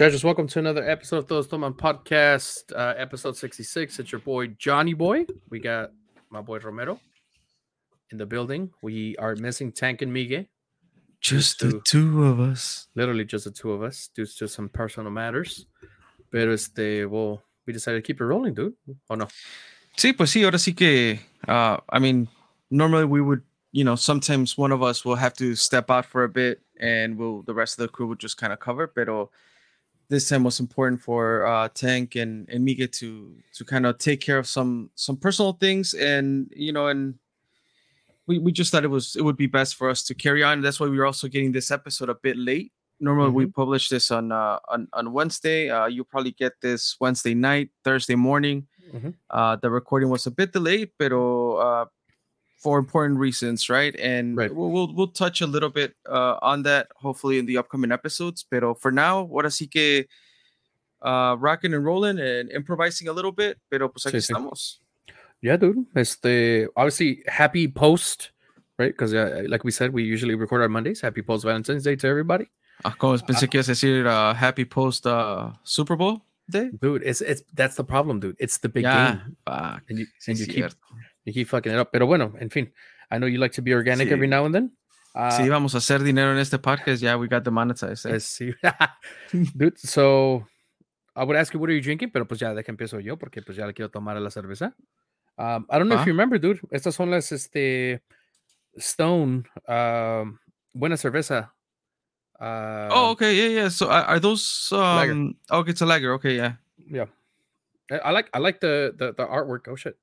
Judges, welcome to another episode of Todos Toman Podcast, uh, episode 66. It's your boy Johnny Boy. We got my boy Romero in the building. We are missing Tank and Miguel. Just the two of us. Literally just the two of us due to some personal matters. Pero este, well, we decided to keep it rolling, dude. Oh no. Sí, pues sí, ahora sí que, uh, I mean, normally we would, you know, sometimes one of us will have to step out for a bit and we'll, the rest of the crew would just kind of cover. Pero this time was important for uh, Tank and, and Miguel to to kind of take care of some some personal things and you know and we, we just thought it was it would be best for us to carry on. That's why we were also getting this episode a bit late. Normally mm-hmm. we publish this on uh, on on Wednesday. Uh, you'll probably get this Wednesday night, Thursday morning. Mm-hmm. Uh, the recording was a bit delayed, but uh, for important reasons, right? And right. We'll, we'll, we'll touch a little bit uh, on that hopefully in the upcoming episodes. Pero for now, what así que uh, rocking and rolling and improvising a little bit. Pero pues aquí sí, estamos. Sí. Yeah, dude. Este, obviously, happy post, right? Because uh, like we said, we usually record our Mondays. Happy post Valentine's Day to everybody. Ah, como pensé que ibas a decir uh, happy post uh, Super Bowl day. Dude, it's it's that's the problem, dude. It's the big yeah, game. Fuck. And you, and you keep you keep fucking it up. Pero bueno, en fin, I know you like to be organic sí. every now and then. Uh, sí, vamos a hacer dinero en este podcast. Yeah, we got the monetized. Eh? Sí. Dude, so I would ask you, what are you drinking? Pero pues ya, deja empiezo yo, porque pues ya le quiero tomar a la cerveza. Um, I don't know if you remember, dude. Estas son las este, Stone um, Buena Cerveza. Uh, oh, okay, yeah, yeah. So are those? Um, oh, okay, it's a lager. Okay, yeah, yeah. I like I like the the, the artwork. Oh shit.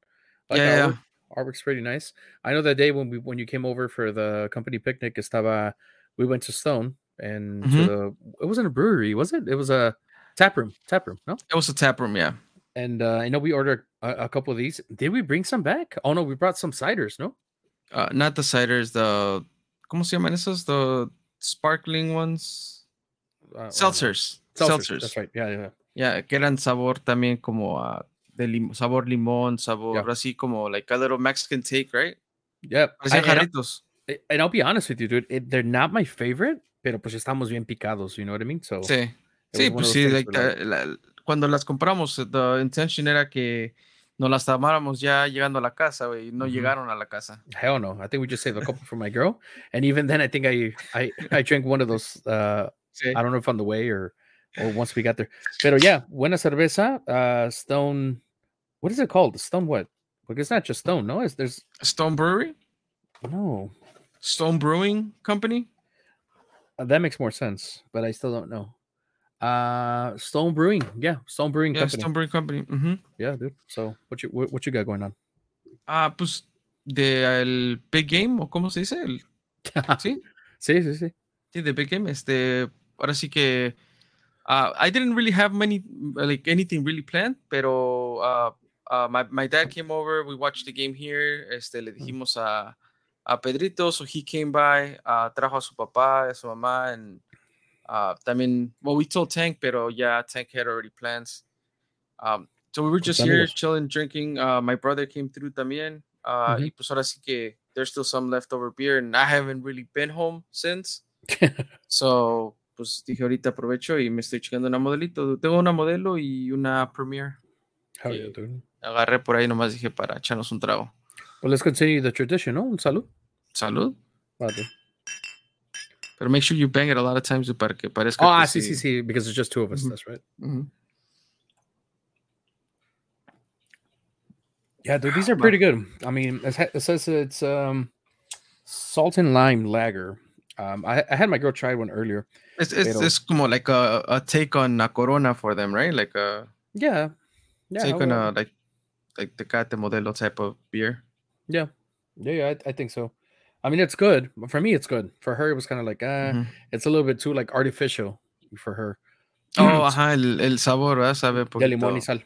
Like yeah, yeah. Artwork's pretty nice. I know that day when we when you came over for the company picnic, estaba we went to Stone and mm-hmm. to the it wasn't a brewery, was it? It was a tap room. Tap room, no? It was a tap room, yeah. And uh, I know we ordered a, a, couple of these. Did we bring some back? Oh no, we brought some ciders, no? Uh, not the ciders, the ¿Cómo se llaman esos? The sparkling ones. Uh, seltzers. seltzers. Seltzers. That's right. Yeah, yeah. Yeah, que eran sabor también como a de lim sabor limón, sabor yeah. así como like a little Mexican take, right? Yeah. Parecían jarritos. And, and I'll be honest with you, dude, it, they're not my favorite, pero pues estamos bien picados, you know what I mean? So Sí. Sí, pues sí, like, like, la, cuando las compramos, the intention era que nos las tomáramos ya llegando a la casa, güey, no mm -hmm. llegaron a la casa. Hell no. I think we just saved a couple for my girl. And even then, I think I I, I drank one of those. Uh, sí. I don't know if on the way or or once we got there. Pero yeah, buena cerveza. Uh, Stone what is it called? The Stone what? Like it's not just Stone, no? It's there's Stone Brewery. No, Stone Brewing Company. Uh, that makes more sense, but I still don't know. Uh, Stone Brewing, yeah, Stone Brewing yeah, Company. Stone Brewing Company. Mm-hmm. Yeah, dude. So what you what, what you got going on? Ah, uh, pues de Big Game o cómo se dice el sí sí sí sí sí de Big Game este ahora sí que uh, I didn't really have many like anything really planned pero uh, uh, my, my dad came over, we watched the game here, este, le dijimos a, a Pedrito, so he came by, uh, trajo a su papá, a su mamá, and uh, también, well, we told Tank, pero yeah, Tank had already plans. Um, so we were just here chilling, drinking. Uh, my brother came through también. Uh, mm-hmm. Y pues ahora sí que there's still some leftover beer, and I haven't really been home since. so, pues dije ahorita aprovecho y me estoy checando una modelito. Tengo una modelo y una Premiere. How are you doing? Agarré por ahí nomás dije para echarnos un trago. Well, let's continue the tradition, ¿no? Un salud. Salud. Vale. Pero make sure you bang it a lot of times para que parezca. Oh, ah, sí, sí, sí, because it's just two of us. Mm -hmm. That's right. Mm -hmm. Yeah, dude, these are pretty good. I mean, it says it's um, salt and lime lager. Um, I, I had my girl try one earlier. It's it's, it's como like a, a take on a Corona for them, right? Like a yeah, yeah. Take on a like like the Tecate Modelo type of beer. Yeah, yeah, yeah I, I, think so. I mean, it's good for me. It's good for her. It was kind of like, uh, mm-hmm. it's a little bit too like artificial for her. Oh, ajá, el, el sabor, ¿verdad? Sabe poquito. De limón y sal.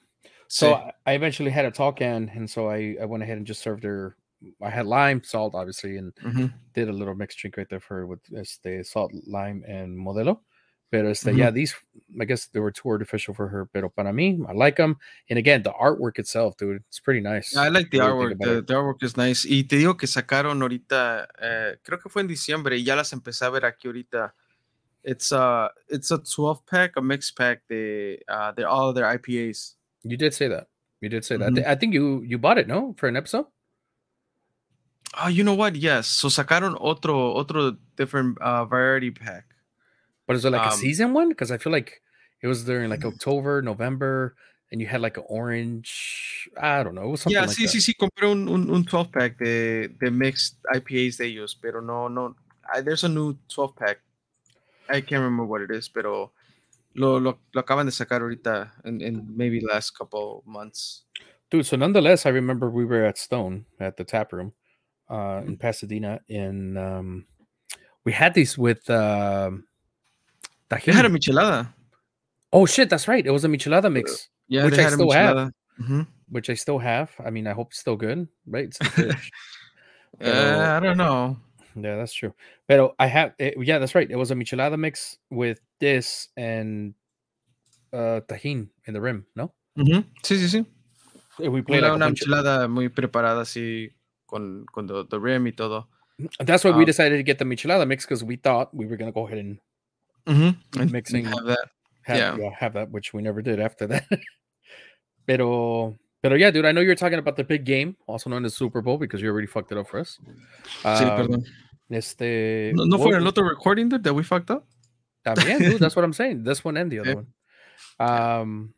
So sí. I eventually had a talk and and so I, I went ahead and just served her. I had lime, salt, obviously, and mm-hmm. did a little mixed drink right there for her with este salt, lime, and modelo. Pero este, mm-hmm. yeah, these, I guess they were too artificial for her. Pero para mí, I like them. And again, the artwork itself, dude, it's pretty nice. I like the artwork. The, the, artwork is nice. Y te digo que sacaron ahorita, eh, creo que fue en diciembre, y ya las empecé a ver aquí ahorita. It's uh it's a 12 pack, a mixed pack. They uh they're all their IPAs. You did say that. You did say mm-hmm. that. I think you you bought it, no, for an episode. Oh, you know what? Yes. So sacaron otro otro different uh, variety pack. But is it like um, a season one? Because I feel like it was during like October, November, and you had like an orange. I don't know. yeah, like sí, that. sí, sí. Compré un, un, un 12 pack de, de mixed IPAs they use, pero no, no. I, there's a new 12 pack. I can't remember what it is, pero lo, lo, lo acaban de sacar ahorita in, in maybe last couple months. Dude, so nonetheless, I remember we were at Stone at the tap room uh, in Pasadena, and um, we had these with uh, They had a michelada. Oh shit, that's right. It was a michelada mix. Yeah, which I still have. Mm-hmm. Which I still have. I mean, I hope it's still good, right? uh, I don't know. Yeah, that's true. But I have. It, yeah, that's right. It was a michelada mix with this and uh Tajín in the rim. No. Mm-hmm. Sí, sí, sí. We played Era like una michelada muy preparada así con, con the, the rim y todo. That's why um, we decided to get the michelada mix because we thought we were gonna go ahead and, mm-hmm. and mixing have that. Have, yeah. yeah. have that, which we never did after that. pero, pero yeah, dude, I know you're talking about the big game, also known as Super Bowl, because you already fucked it up for us. Sí, um, perdón. Este, no, no fue el otro recording dude, that we fucked up. También, dude, that's what I'm saying. This one and the other one. Um,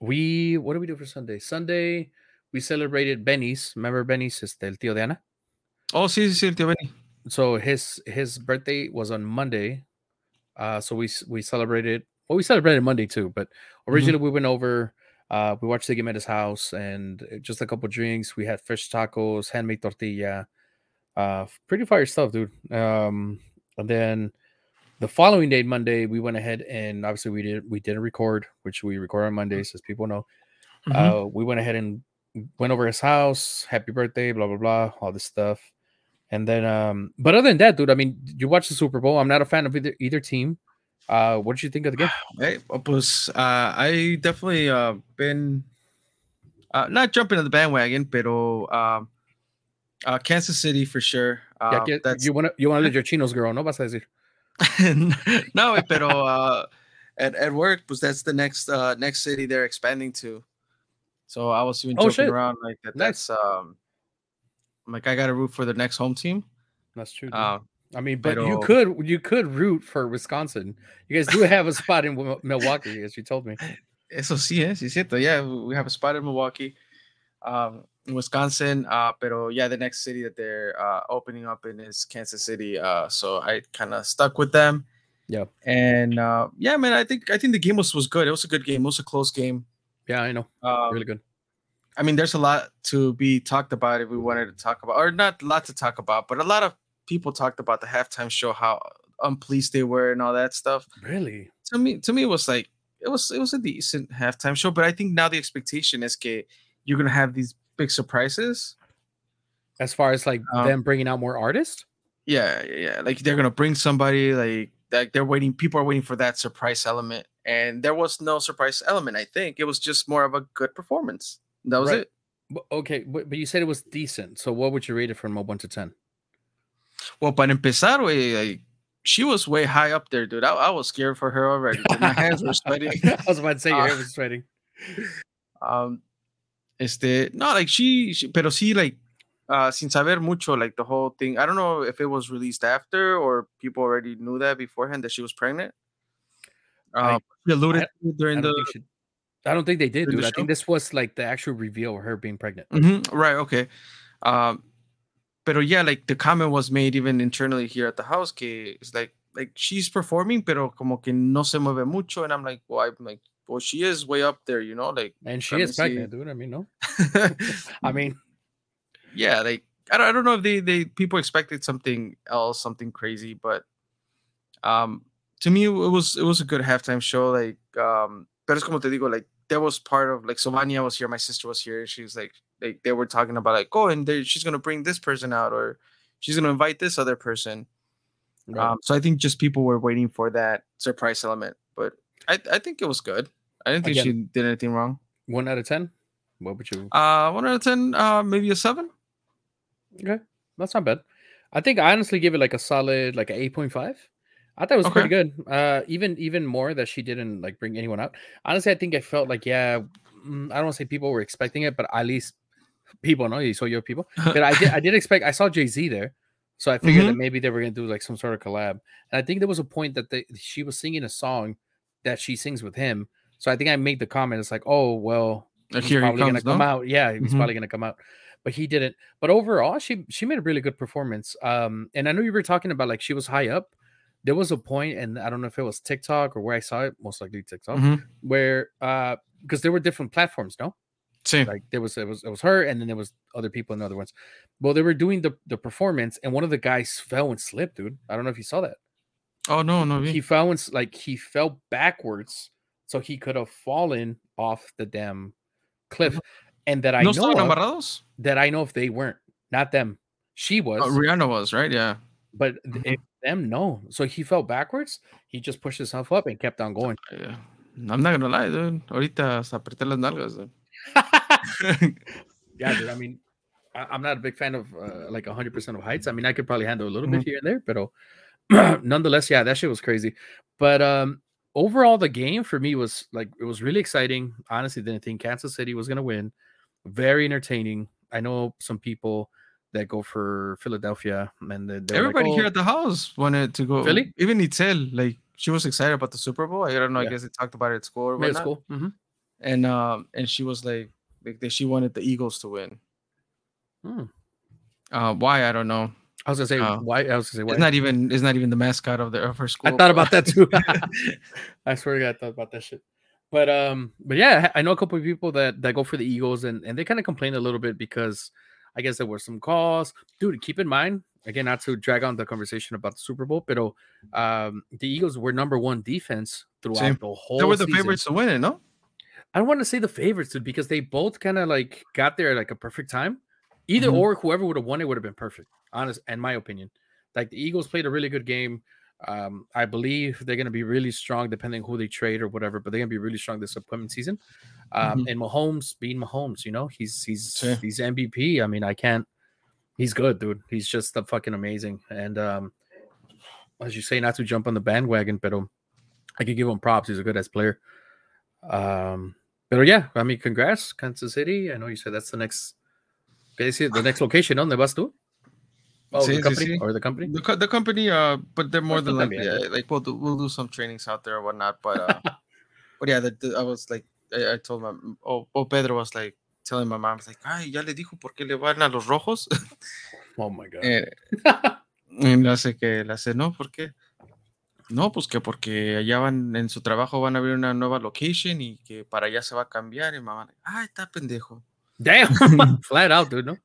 we what do we do for Sunday? Sunday we celebrated Benny's. Remember Benny's, este, el tío de Ana? Oh, sí, sí, sí, el tío Benny. So his his birthday was on Monday. Uh, so we we celebrated. Well, we celebrated Monday too, but originally mm-hmm. we went over. Uh, we watched the game at his house and just a couple drinks. We had fish tacos, handmade tortilla. Uh, pretty fire stuff, dude. Um, and then the following day, Monday, we went ahead and obviously we did we didn't record, which we record on Mondays, as people know. Mm-hmm. Uh, we went ahead and went over his house, happy birthday, blah blah blah, all this stuff. And then um, but other than that, dude, I mean, you watch the Super Bowl. I'm not a fan of either either team. Uh, what did you think of the game? Hey, pues, uh, I definitely uh been uh, not jumping on the bandwagon, pero um, uh, Kansas City for sure. Uh, yeah, that's... you want to you want to let your chinos grow, no vas a decir. no, pero uh, at at work, pues that's the next uh next city they're expanding to. So I was even oh, joking shit. around like that. Nice. That's um, like I got to root for the next home team. That's true. Uh, I mean, but you could you could root for Wisconsin. You guys do have a spot in Milwaukee, as you told me. Eso sí, eh, sí, cierto. Yeah, we have a spot in Milwaukee, um, in Wisconsin. Uh, pero yeah, the next city that they're uh, opening up in is Kansas City. Uh, so I kind of stuck with them. Yeah, and uh, yeah, man, I think I think the game was was good. It was a good game. It was a close game. Yeah, I know. Um, really good. I mean, there's a lot to be talked about if we wanted to talk about, or not a lot to talk about, but a lot of people talked about the halftime show, how unpleased they were, and all that stuff. Really? To me, to me, it was like it was it was a decent halftime show, but I think now the expectation is that you're gonna have these big surprises. As far as like um, them bringing out more artists. Yeah, yeah, like they're gonna bring somebody like like they're waiting. People are waiting for that surprise element, and there was no surprise element. I think it was just more of a good performance. That was right. it. Okay, but you said it was decent. So what would you rate it from a one to ten? Well, para empezar, way like, she was way high up there, dude. I, I was scared for her already. My hands were sweating. I was about to say your uh, hair was sweating. Um, este, no, like she, she pero sí, like, uh, sin saber mucho, like the whole thing. I don't know if it was released after or people already knew that beforehand that she was pregnant. Um, I, alluded I, during I the. She, I don't think they did, dude. I think this was like the actual reveal of her being pregnant. Mm-hmm. Right. Okay. Um, but yeah, like the comment was made even internally here at the house, que it's like like she's performing, pero como que no se mueve mucho, and I'm like, well, I'm like, well, she is way up there, you know, like, and she is pregnant, dude. I mean, no, I mean, yeah, like I don't, I don't know if they they people expected something else, something crazy, but um, to me, it was it was a good halftime show, like um, pero es como te digo, like there was part of like Sylvania was here, my sister was here. She was like, like they were talking about like, oh, and she's gonna bring this person out, or she's gonna invite this other person. Right. Um, so I think just people were waiting for that surprise element, but I, I think it was good. I didn't think Again, she did anything wrong. One out of ten. What would you? Uh, one out of ten. Uh, maybe a seven. Okay, that's not bad. I think I honestly give it like a solid like an eight point five. I thought it was okay. pretty good. Uh, even even more that she didn't like bring anyone out. Honestly, I think I felt like yeah, mm, I don't want to say people were expecting it, but at least people know you saw your people. But I did I did expect. I saw Jay Z there, so I figured mm-hmm. that maybe they were gonna do like some sort of collab. And I think there was a point that they she was singing a song that she sings with him. So I think I made the comment. It's like, oh well, he's Here probably he comes, gonna no? come out. Yeah, he's mm-hmm. probably gonna come out but he didn't. But overall, she she made a really good performance. Um, and I know you were talking about like she was high up. There was a point, and I don't know if it was TikTok or where I saw it, most likely TikTok, mm-hmm. where uh, because there were different platforms, no. See, like there was it was it was her, and then there was other people in other ones. Well, they were doing the the performance, and one of the guys fell and slipped, dude. I don't know if you saw that. Oh no, no, he fell and like he fell backwards, so he could have fallen off the damn cliff. Mm-hmm and that I no know of, that I know if they weren't, not them. She oh, was. Oh, Rihanna was right, yeah. But mm-hmm. Them, no. So he fell backwards. He just pushed himself up and kept on going. Yeah. I'm not gonna lie, dude. Ahorita hasta apreté las nalgas. yeah, dude. I mean, I, am not a big fan of uh, like 100 percent of heights. I mean, I could probably handle a little mm-hmm. bit here and there, but nonetheless, yeah, that shit was crazy. But um, overall, the game for me was like it was really exciting. Honestly, didn't think Kansas City was gonna win very entertaining. I know some people that go for Philadelphia, and everybody like, oh, here at the house wanted to go. Philly, even Itzel, like she was excited about the Super Bowl. I don't know. Yeah. I guess they talked about it at school. Or at school, mm-hmm. and um, and she was like, like she wanted the Eagles to win. Hmm. Uh, why I don't know. I was gonna say uh, why. I was gonna say why. It's not even. It's not even the mascot of the of her school. I thought about that too. I swear to God, I thought about that shit. But um, but yeah, I know a couple of people that that go for the Eagles, and and they kind of complain a little bit because I guess there were some calls. Dude, keep in mind again, not to drag on the conversation about the Super Bowl, but um, the Eagles were number one defense throughout Same. the whole. They were the season. favorites to win it, no? I don't want to say the favorites, dude, because they both kind of like got there at like a perfect time. Either mm-hmm. or, whoever would have won it would have been perfect. Honest, in my opinion, like the Eagles played a really good game. Um, I believe they're going to be really strong, depending who they trade or whatever. But they're going to be really strong this upcoming season. Um, mm-hmm. And Mahomes, being Mahomes, you know, he's he's sure. he's MVP. I mean, I can't. He's good, dude. He's just the fucking amazing. And um, as you say, not to jump on the bandwagon, but I could give him props. He's a good ass player. Um, but yeah, I mean, congrats, Kansas City. I know you said that's the next. The next location, ¿dónde vas tú? Oh, sí, the company sí, sí. or the company? The, the company, uh, but they're more than likely, yeah, like we'll do, we'll do some trainings out there or whatnot. But uh, but yeah, the, the, I was like, I, I told my, oh, oh, Pedro was like telling my mom, like, ay, ya le dijo por qué le van a los rojos. oh my god. Eh, y le hace que le hace, no, ¿por qué? No, pues que porque allá van en su trabajo van a abrir una nueva location y que para allá se va a cambiar. Y mamá, ay, está pendejo. Damn, flat out, dude, ¿no?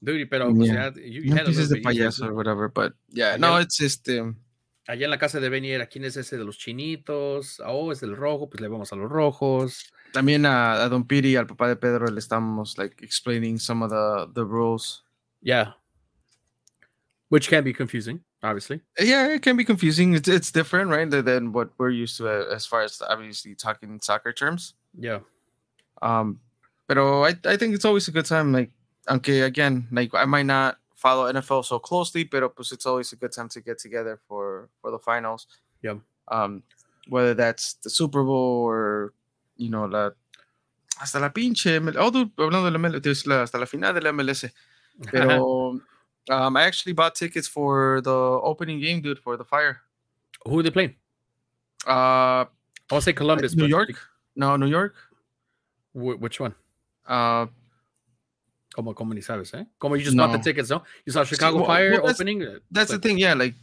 Dude, pero pues, yeah. ya, you, no pieces de payaso or whatever, but yeah, no, it's este. Allá en la casa de Benny era quién es ese de los chinitos, oh, es del rojo, pues le vamos a los rojos. También a, a Don Piri, al papá de Pedro, le estamos like explaining some of the, the rules. Yeah. Which can be confusing, obviously. Yeah, it can be confusing. It's it's different, right, than what we're used to uh, as far as obviously talking soccer terms. Yeah. Um, but I I think it's always a good time, like aunque again, like I might not follow NFL so closely, but pues it's always a good time to get together for for the finals. Yeah. Um, whether that's the Super Bowl or you know la hasta la pinche dude, hablando de la MLS, hasta la final de la MLS. Pero um, I actually bought tickets for the opening game, dude, for the Fire. Who are they playing? Uh, I'll say Columbus. New York. No, New York. Wh- which one? Uh, Como, como ni sabes, eh? Como you just no. bought the tickets, no? You saw Chicago well, Fire well, that's, opening. Uh, that's like, the thing, yeah. Like,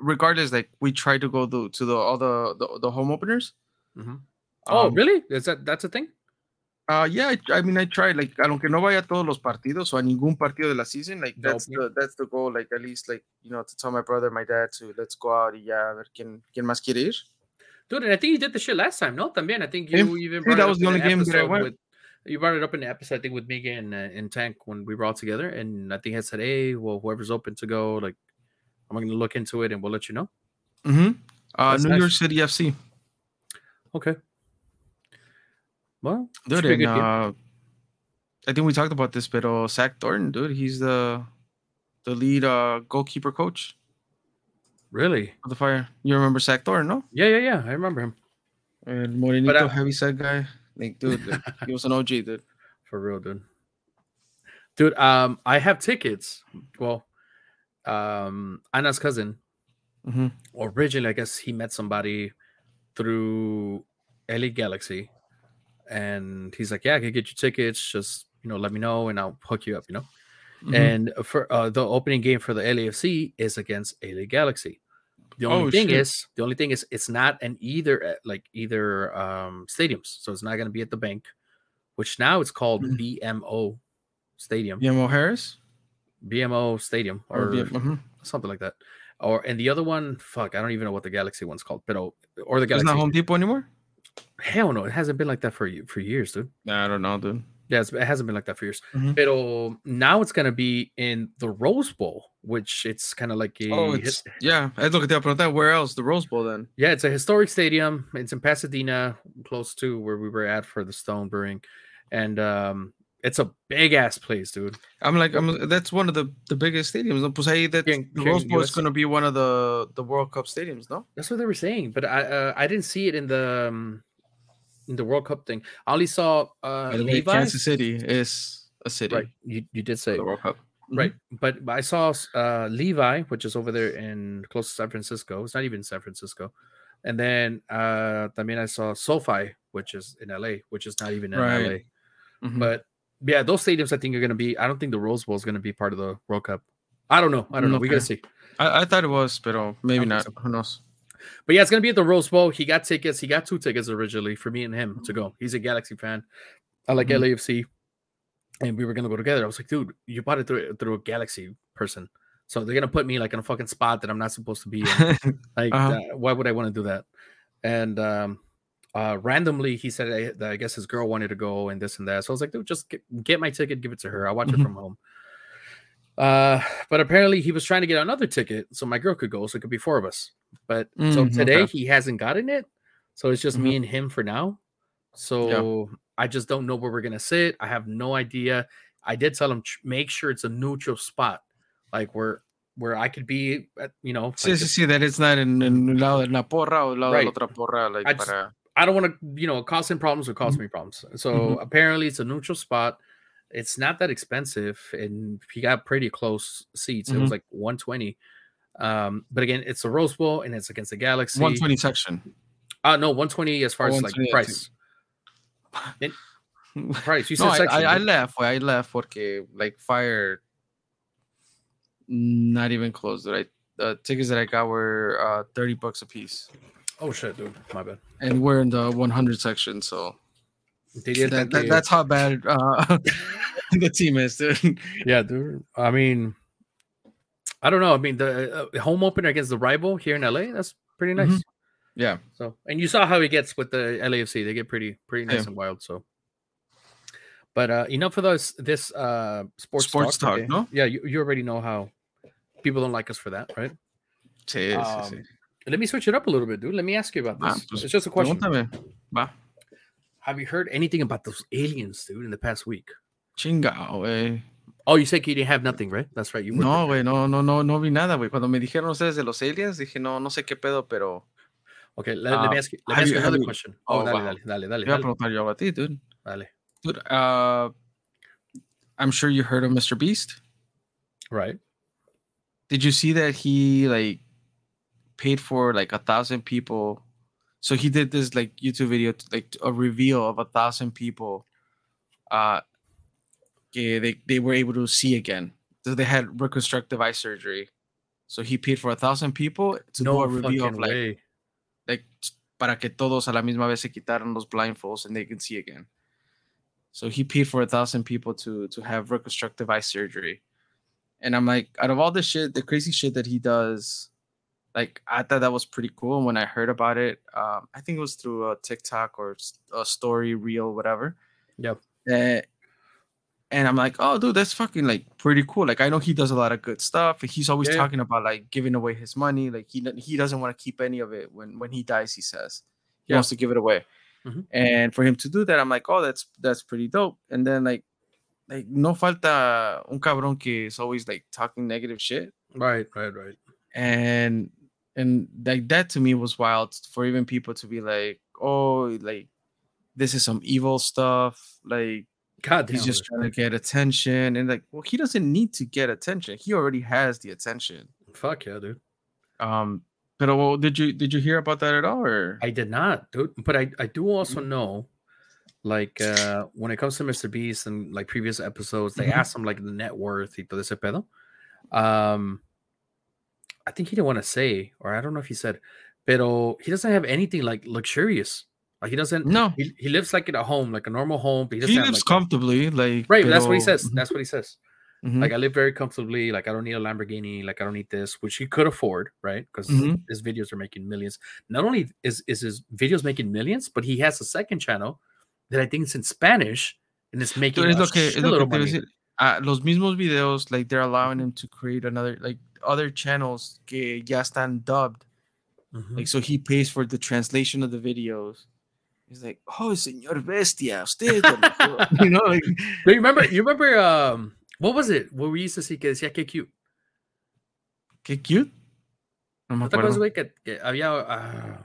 regardless, like we try to go to, to the all the, the, the home openers. Mm-hmm. Oh, um, really? Is that that's a thing? Uh, yeah, I, I, mean, I tried like, aunque no vaya a todos los partidos o a ningún partido de la season, like that's no, the that's the goal. Like at least like you know to tell my brother, my dad to let's go out y ya a ver quién quién más quiere ir. Dude, and I think you did the shit last time, no? También, I think you yeah, even yeah, that was the only game that I went. With, you brought it up in the episode, I think, with Miguel and, uh, and Tank when we were all together, and I think I said, "Hey, well, whoever's open to go, like, I'm going to look into it, and we'll let you know." Mm-hmm. Uh, New nice. York City FC. Okay. Well, dude, and, uh, I think we talked about this, but uh, Zach Thornton, dude, he's the the lead uh, goalkeeper coach. Really? The fire. You remember Zach Thornton, no? Yeah, yeah, yeah. I remember him. And morenito but, heavy set guy. Like, dude, he was an OG, dude. For real, dude. Dude, um, I have tickets. Well, um, Anna's cousin. Mm-hmm. Originally, I guess he met somebody through LA Galaxy, and he's like, "Yeah, I can get you tickets. Just you know, let me know, and I'll hook you up." You know. Mm-hmm. And for uh, the opening game for the LAFC is against LA Galaxy. The only oh, thing shit. is, the only thing is, it's not an either uh, like either um stadiums, so it's not going to be at the bank, which now it's called mm-hmm. BMO Stadium. BMO Harris. BMO Stadium or, or BM, mm-hmm. something like that. Or and the other one, fuck, I don't even know what the Galaxy one's called, but oh, or the Galaxy. It's not Home Depot anymore. Hell no, it hasn't been like that for for years, dude. I don't know, dude. Yeah, it hasn't been like that for years. Mm-hmm. But now it's gonna be in the Rose Bowl, which it's kind of like a oh, it's, hit... yeah. I look at that. Where else? The Rose Bowl, then? Yeah, it's a historic stadium. It's in Pasadena, close to where we were at for the Stone Brewing, and um, it's a big ass place, dude. I'm like, I'm. That's one of the the biggest stadiums. Pues ahí that the Rose Bowl is going to be one of the the World Cup stadiums, no? That's what they were saying, but I uh, I didn't see it in the um, in the World Cup thing. I only saw uh, Levi. Kansas City is a city. Right, you you did say the World Cup. Mm-hmm. Right, but I saw uh, Levi, which is over there in close to San Francisco. It's not even San Francisco. And then uh, I mean, I saw SoFi, which is in LA, which is not even in right. LA. Mm-hmm. But yeah, those stadiums I think are going to be. I don't think the Rose Bowl is going to be part of the World Cup. I don't know. I don't know. We got to see. I, I, thought it was, but maybe not. So. Who knows? But yeah, it's gonna be at the Rose Bowl. He got tickets. He got two tickets originally for me and him to go. He's a Galaxy fan. I like mm-hmm. LAFC, and we were gonna go together. I was like, dude, you bought it through through a Galaxy person, so they're gonna put me like in a fucking spot that I'm not supposed to be in. like, uh-huh. uh, why would I want to do that? And um, uh, randomly, he said I, I, guess his girl wanted to go and this and that. So I was like, dude, just get, get my ticket, give it to her. I'll watch mm-hmm. it from home. Uh, but apparently he was trying to get another ticket so my girl could go, so it could be four of us. But mm, so today okay. he hasn't gotten it, so it's just mm-hmm. me and him for now. So yeah. I just don't know where we're gonna sit. I have no idea. I did tell him make sure it's a neutral spot, like where where I could be, at, you know. Sí, like sí, sí, that it's not in, in lado de la porra o lado right. de la otra porra, like I, just, para... I don't want to, you know, cause him problems or because mm-hmm. me problems. So mm-hmm. apparently it's a neutral spot. It's not that expensive, and he got pretty close seats. Mm-hmm. It was like 120. Um, but again, it's a Rose Bowl and it's against the Galaxy. 120 section. Uh no, 120 as far oh, as like price. It, price. You said no, section. I, I, I left. I left porque like fire. Not even close. Right, the tickets that I got were uh 30 bucks a piece. Oh shit, dude, my bad. And we're in the 100 section, so that, that, that's how bad uh, the team is, dude. Yeah, dude. I mean, I don't know. I mean, the uh, home opener against the rival here in LA, that's pretty nice. Mm-hmm. Yeah. So, and you saw how he gets with the LAFC. They get pretty, pretty nice yeah. and wild. So, but uh enough for those this uh sports, sports talk. talk no? Yeah, you, you already know how people don't like us for that, right? Sí, um, sí, sí. Let me switch it up a little bit, dude. Let me ask you about this. Ah, pues, it's just a question. Have you heard anything about those aliens, dude, in the past week? Chingao, eh. Oh, you said you didn't have nothing, right? That's right. You no, güey, no, no, no, no vi nada, güey. Cuando me dijeron ustedes de los aliens, dije, no, no sé qué pedo, pero. Okay, let, uh, let me ask you, let me ask you another you, question. Oh, oh dale, dale, dale, dale. Voy a preguntar yo a ti, dude. Dale. Dude, uh, I'm sure you heard of Mr. Beast. Right. Did you see that he like paid for like a thousand people? So he did this like YouTube video, like a reveal of a thousand people uh they, they were able to see again. So they had reconstructive eye surgery. So he paid for a thousand people to no do a review of like, way. like para que todos a la misma vez se quitaran los blindfolds and they can see again. So he paid for a thousand people to to have reconstructive eye surgery. And I'm like, out of all the shit, the crazy shit that he does, like I thought that was pretty cool. And when I heard about it, um, I think it was through a TikTok or a story, reel, whatever. Yep. Uh, and I'm like, oh, dude, that's fucking like pretty cool. Like, I know he does a lot of good stuff. He's always yeah. talking about like giving away his money. Like, he he doesn't want to keep any of it when when he dies. He says he yeah. wants to give it away. Mm-hmm. And for him to do that, I'm like, oh, that's that's pretty dope. And then like, like no falta un cabrón que is always like talking negative shit. Right, right, right. And and like that to me was wild for even people to be like, oh, like this is some evil stuff. Like God he's just trying to get attention. And like, well, he doesn't need to get attention. He already has the attention. Fuck yeah, dude. Um, but well, did you did you hear about that at all? Or I did not, dude. But I, I do also mm-hmm. know like uh when it comes to Mr. Beast and like previous episodes, they mm-hmm. asked him like the net worth y todo ese pedo. Um I think he didn't want to say, or I don't know if he said, pero he doesn't have anything like luxurious. Like he doesn't. No, he, he lives like in a home, like a normal home. But he, he lives like, comfortably, like right. That's what he says. That's what he says. Mm-hmm. Like I live very comfortably. Like I don't need a Lamborghini. Like I don't need this, which he could afford, right? Because mm-hmm. his videos are making millions. Not only is is his videos making millions, but he has a second channel that I think is in Spanish and it's making es lo que, es lo que decir. Uh, los mismos videos, like they're allowing him to create another like other channels que ya están dubbed. Mm-hmm. Like so he pays for the translation of the videos He's like, oh, señor bestia, usted. you know, like, you remember, you remember, um, what was it? What we used to see que decía que cute. ¿Qué cute? No me acuerdo. güey, que, que había, uh,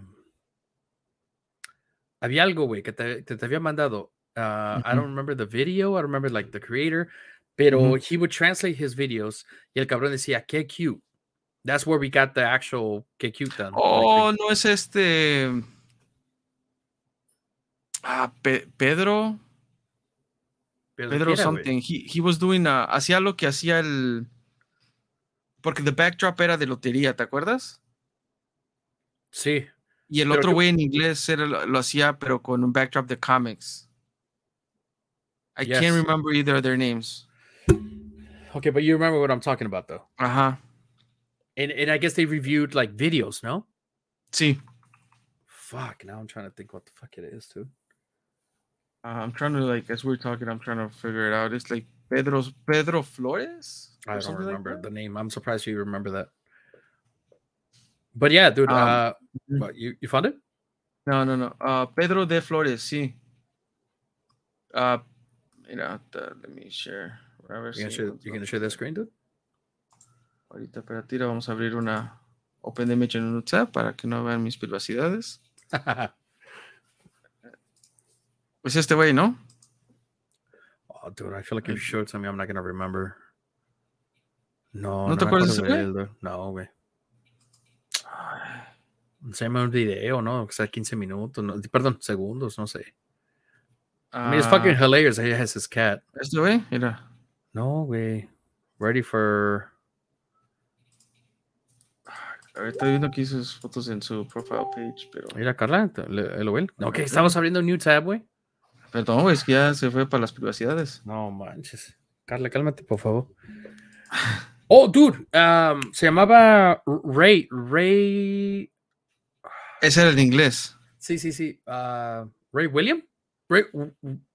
había algo, güey, que te, te, te había mandado. Uh, mm-hmm. I don't remember the video. I remember like the creator, pero mm-hmm. he would translate his videos y el cabrón decía, qué cute. That's where we got the actual qué cute done. Oh, like, no es este. Ah, Pe Pedro. Pedro, Pedro something. He, he was doing, uh, hacía lo que hacía el. Porque the backdrop era de lotería, ¿te acuerdas? Sí. Y el otro güey en inglés era, lo, lo, hacía, pero con un backdrop de comics. I yes. can't remember either of their names. Okay, but you remember what I'm talking about, though. Uh huh. And and I guess they reviewed like videos, no? Sí. Fuck. Now I'm trying to think what the fuck it is, too. Uh, I'm trying to like as we're talking, I'm trying to figure it out. It's like Pedro's Pedro Flores. I don't remember like the name. I'm surprised you remember that. But yeah, dude. Um, uh, mm-hmm. what, you you found it? No, no, no. Uh, Pedro de Flores. Sí. Uh, you know, the, let me share. You can share, you can share the screen, dude. Ahorita, para tira, vamos a abrir una Open Image en tab para que no vean mis privacidades. Pues este güey, ¿no? Oh, dude, I feel like you showed to me, I'm not gonna remember. No, ¿No, no te acuerdas de ese güey? No, güey. Se me un video, ¿no? O sea, 15 minutos, no, perdón, segundos, no sé. Uh, I mean, it's fucking ah. hilarious. He has his cat. ¿Este güey? Mira. No, güey. Ready for. Estoy viendo aquí sus fotos en su profile page, pero. Mira, Carla, ¿lo ven? No, que estamos abriendo un new tab, güey. Perdón, es que ya se fue para las privacidades. No manches. Carla, cálmate, por favor. Oh, dude. Um, se llamaba Ray. Ray. Ese era el inglés. Sí, sí, sí. Uh, Ray William. Ray,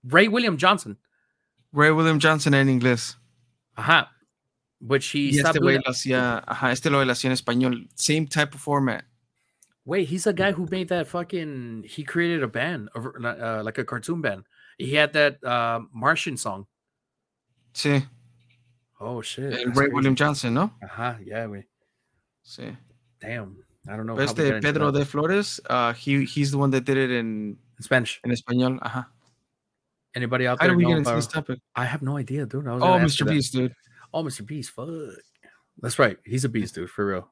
Ray, William Johnson. Ray William Johnson en inglés. Ajá. Which he y este lo hacía, ajá, este lo hacía en español. Same type of format. Wait, he's a guy who made that fucking. He created a band, uh, like a cartoon band. He had that uh, Martian song. Sí. Oh shit. Ray William Johnson, ¿no? Ajá, yeah, güey. Sí. Damn. I don't know. Este Pedro de Flores, uh, he he's the one that did it in, in Spanish. In español, ajá. Anybody out there? How do we get into this topic? I have no idea, dude. oh, Mr. Beast, dude. Oh, Mr. Beast, fuck. That's right. He's a beast, dude, for real.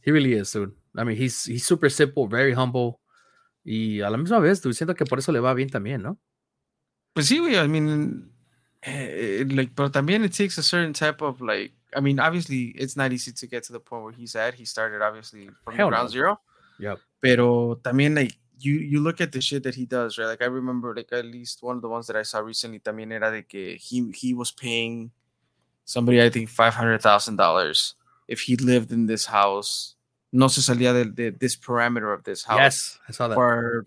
He really is, dude. I mean, he's he's super simple, very humble. Y a la misma vez, dude, siento que por eso le va bien también, ¿no? Pues sí, güey. I mean, eh, like, pero también it takes a certain type of like. I mean, obviously, it's not easy to get to the point where he's at. He started obviously from Hell ground no. zero. Yep. Pero también like you you look at the shit that he does, right? Like I remember like at least one of the ones that I saw recently también era de que he he was paying somebody I think five hundred thousand dollars if he lived in this house no se salía de, de this parameter of this house. Yes, I saw that. For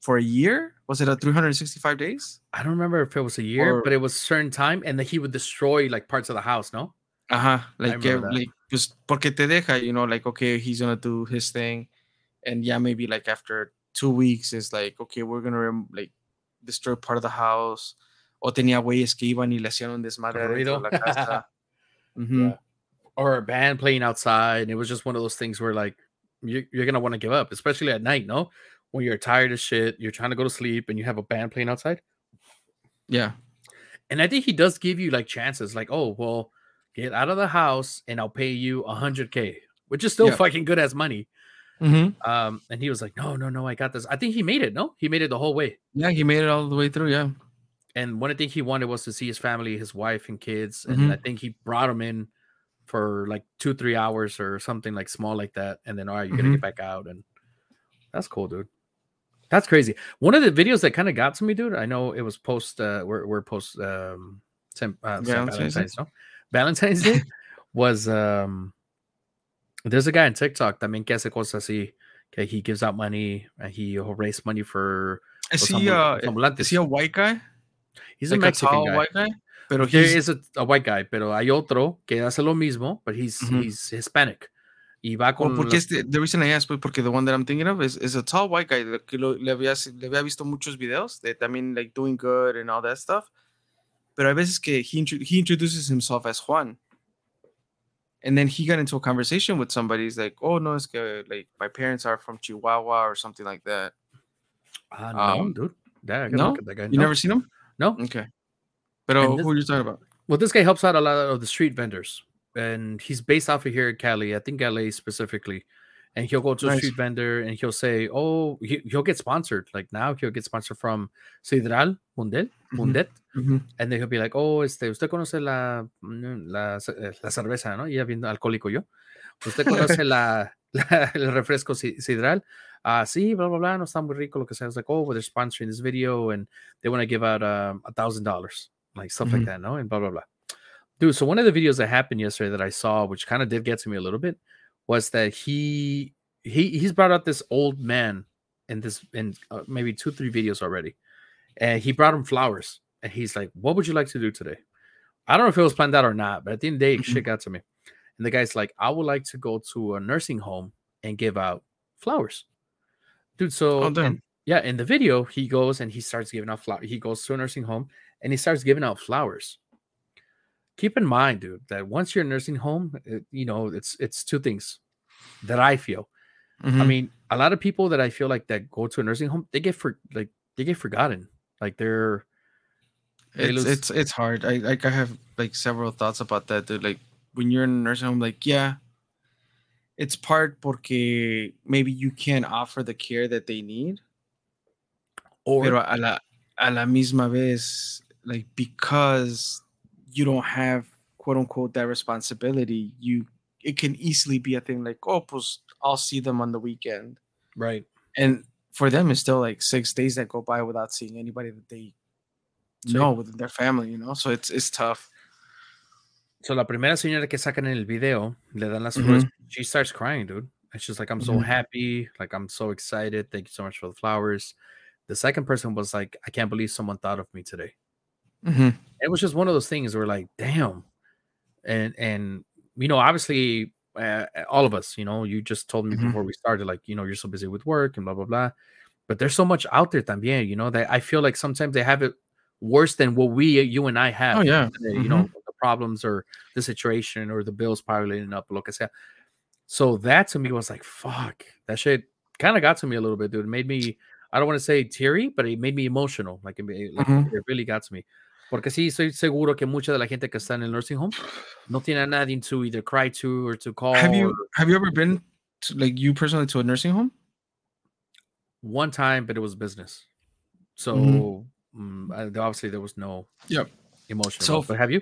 for a year? Was it a 365 days? I don't remember if it was a year, or, but it was a certain time, and that he would destroy like parts of the house. No. Uh huh. Like, uh, like, just porque te deja, you know, like okay, he's gonna do his thing, and yeah, maybe like after two weeks, is like okay, we're gonna like destroy part of the house. O tenía güeyes que iban y le hacían un desmadre de la casa. mm-hmm. yeah or a band playing outside. And it was just one of those things where like you're, you're gonna want to give up, especially at night. No, when you're tired as shit, you're trying to go to sleep, and you have a band playing outside. Yeah, and I think he does give you like chances, like, oh well, get out of the house, and I'll pay you a hundred k, which is still yeah. fucking good as money. Mm-hmm. Um, and he was like, no, no, no, I got this. I think he made it. No, he made it the whole way. Yeah, he made it all the way through. Yeah. And one thing he wanted was to see his family, his wife and kids, and mm-hmm. I think he brought them in for like two, three hours or something like small like that. And then, all right, you're mm-hmm. gonna get back out, and that's cool, dude. That's crazy. One of the videos that kind of got to me, dude. I know it was post. Uh, we're, we're post. Um, uh, Valentine's, Valentine's, no? Valentine's Day was um there's a guy on TikTok también que hace cosas así, que he gives out money and he'll raise money for. Is he, uh, is he a white guy? He's like a Mexican a guy. white guy. Pero there is a, a, white guy, pero hay otro que hace lo mismo, but he's mm-hmm. he's Hispanic. Y va con. Well, porque los... este, the reason I asked, porque the one that I'm thinking of is, is a tall white guy que lo, le, había, le había visto muchos videos de también like doing good and all that stuff. Pero hay veces que he, he introduces himself as Juan and then he got into a conversation with somebody. He's like, "Oh no, it's good. Like my parents are from Chihuahua or something like that." Uh, no, um, dude. Yeah, no, you no. never seen him? No. Okay. But uh, who are you talking about? Well, this guy helps out a lot of the street vendors, and he's based off of here in Cali. I think LA specifically and he'll go to nice. a street vendor and he'll say, "Oh, he, will get sponsored." Like now, he'll get sponsored from Sidral Mundel, Mundet, mm-hmm. and then he'll be like, "Oh, este, usted conoce la la, la cerveza, no? Ya viendo alcohólico yo. Usted conoce la, la, el refresco Sidral." Ah, sí, blah blah blah. No está muy rico lo que sea. It's like, oh, well, they're sponsoring this video and they want to give out um, a thousand dollars, like stuff mm-hmm. like that, no? And blah blah blah. Dude, so one of the videos that happened yesterday that I saw, which kind of did get to me a little bit, was that he he he's brought out this old man in this in uh, maybe two three videos already, and he brought him flowers, and he's like, "What would you like to do today?" I don't know if it was planned out or not, but at the end of the day, mm-hmm. shit got to me. And the guy's like, "I would like to go to a nursing home and give out flowers, dude." So oh, and, yeah, in the video, he goes and he starts giving out flowers. He goes to a nursing home and he starts giving out flowers keep in mind, dude, that once you're in nursing home, it, you know, it's it's two things that I feel. Mm-hmm. I mean, a lot of people that I feel like that go to a nursing home, they get for like they get forgotten. Like they're they it's lose... it's it's hard. I like I have like several thoughts about that, dude. Like when you're in a nursing home, like yeah, it's part porque maybe you can't offer the care that they need. Or pero a la, a la misma vez, like because you don't have quote unquote that responsibility, you it can easily be a thing like, oh, pues I'll see them on the weekend. Right. And for them, it's still like six days that go by without seeing anybody that they Same. know within their family, you know? So it's it's tough. So la primera señora que sacan en el video, le dan las flores, mm-hmm. she starts crying, dude. And she's like, I'm so mm-hmm. happy. Like, I'm so excited. Thank you so much for the flowers. The second person was like, I can't believe someone thought of me today. Mm-hmm. It was just one of those things where like, damn. And and you know, obviously uh, all of us, you know, you just told me mm-hmm. before we started, like, you know, you're so busy with work and blah blah blah. But there's so much out there también, you know, that I feel like sometimes they have it worse than what we, you and I have. Oh yeah, today, mm-hmm. you know, the problems or the situation or the bills piling up, look at that. So that to me was like, fuck, that shit kind of got to me a little bit, dude. It made me, I don't want to say teary, but it made me emotional. Like, it, like mm-hmm. it really got to me. Porque sí, estoy seguro que mucha de la gente que está en el nursing home no tiene a nadie to either cry to or to call. Have you have you ever been to, like you personally to a nursing home? One time, but it was business. So mm-hmm. obviously there was no yep. emotion. So, but have you?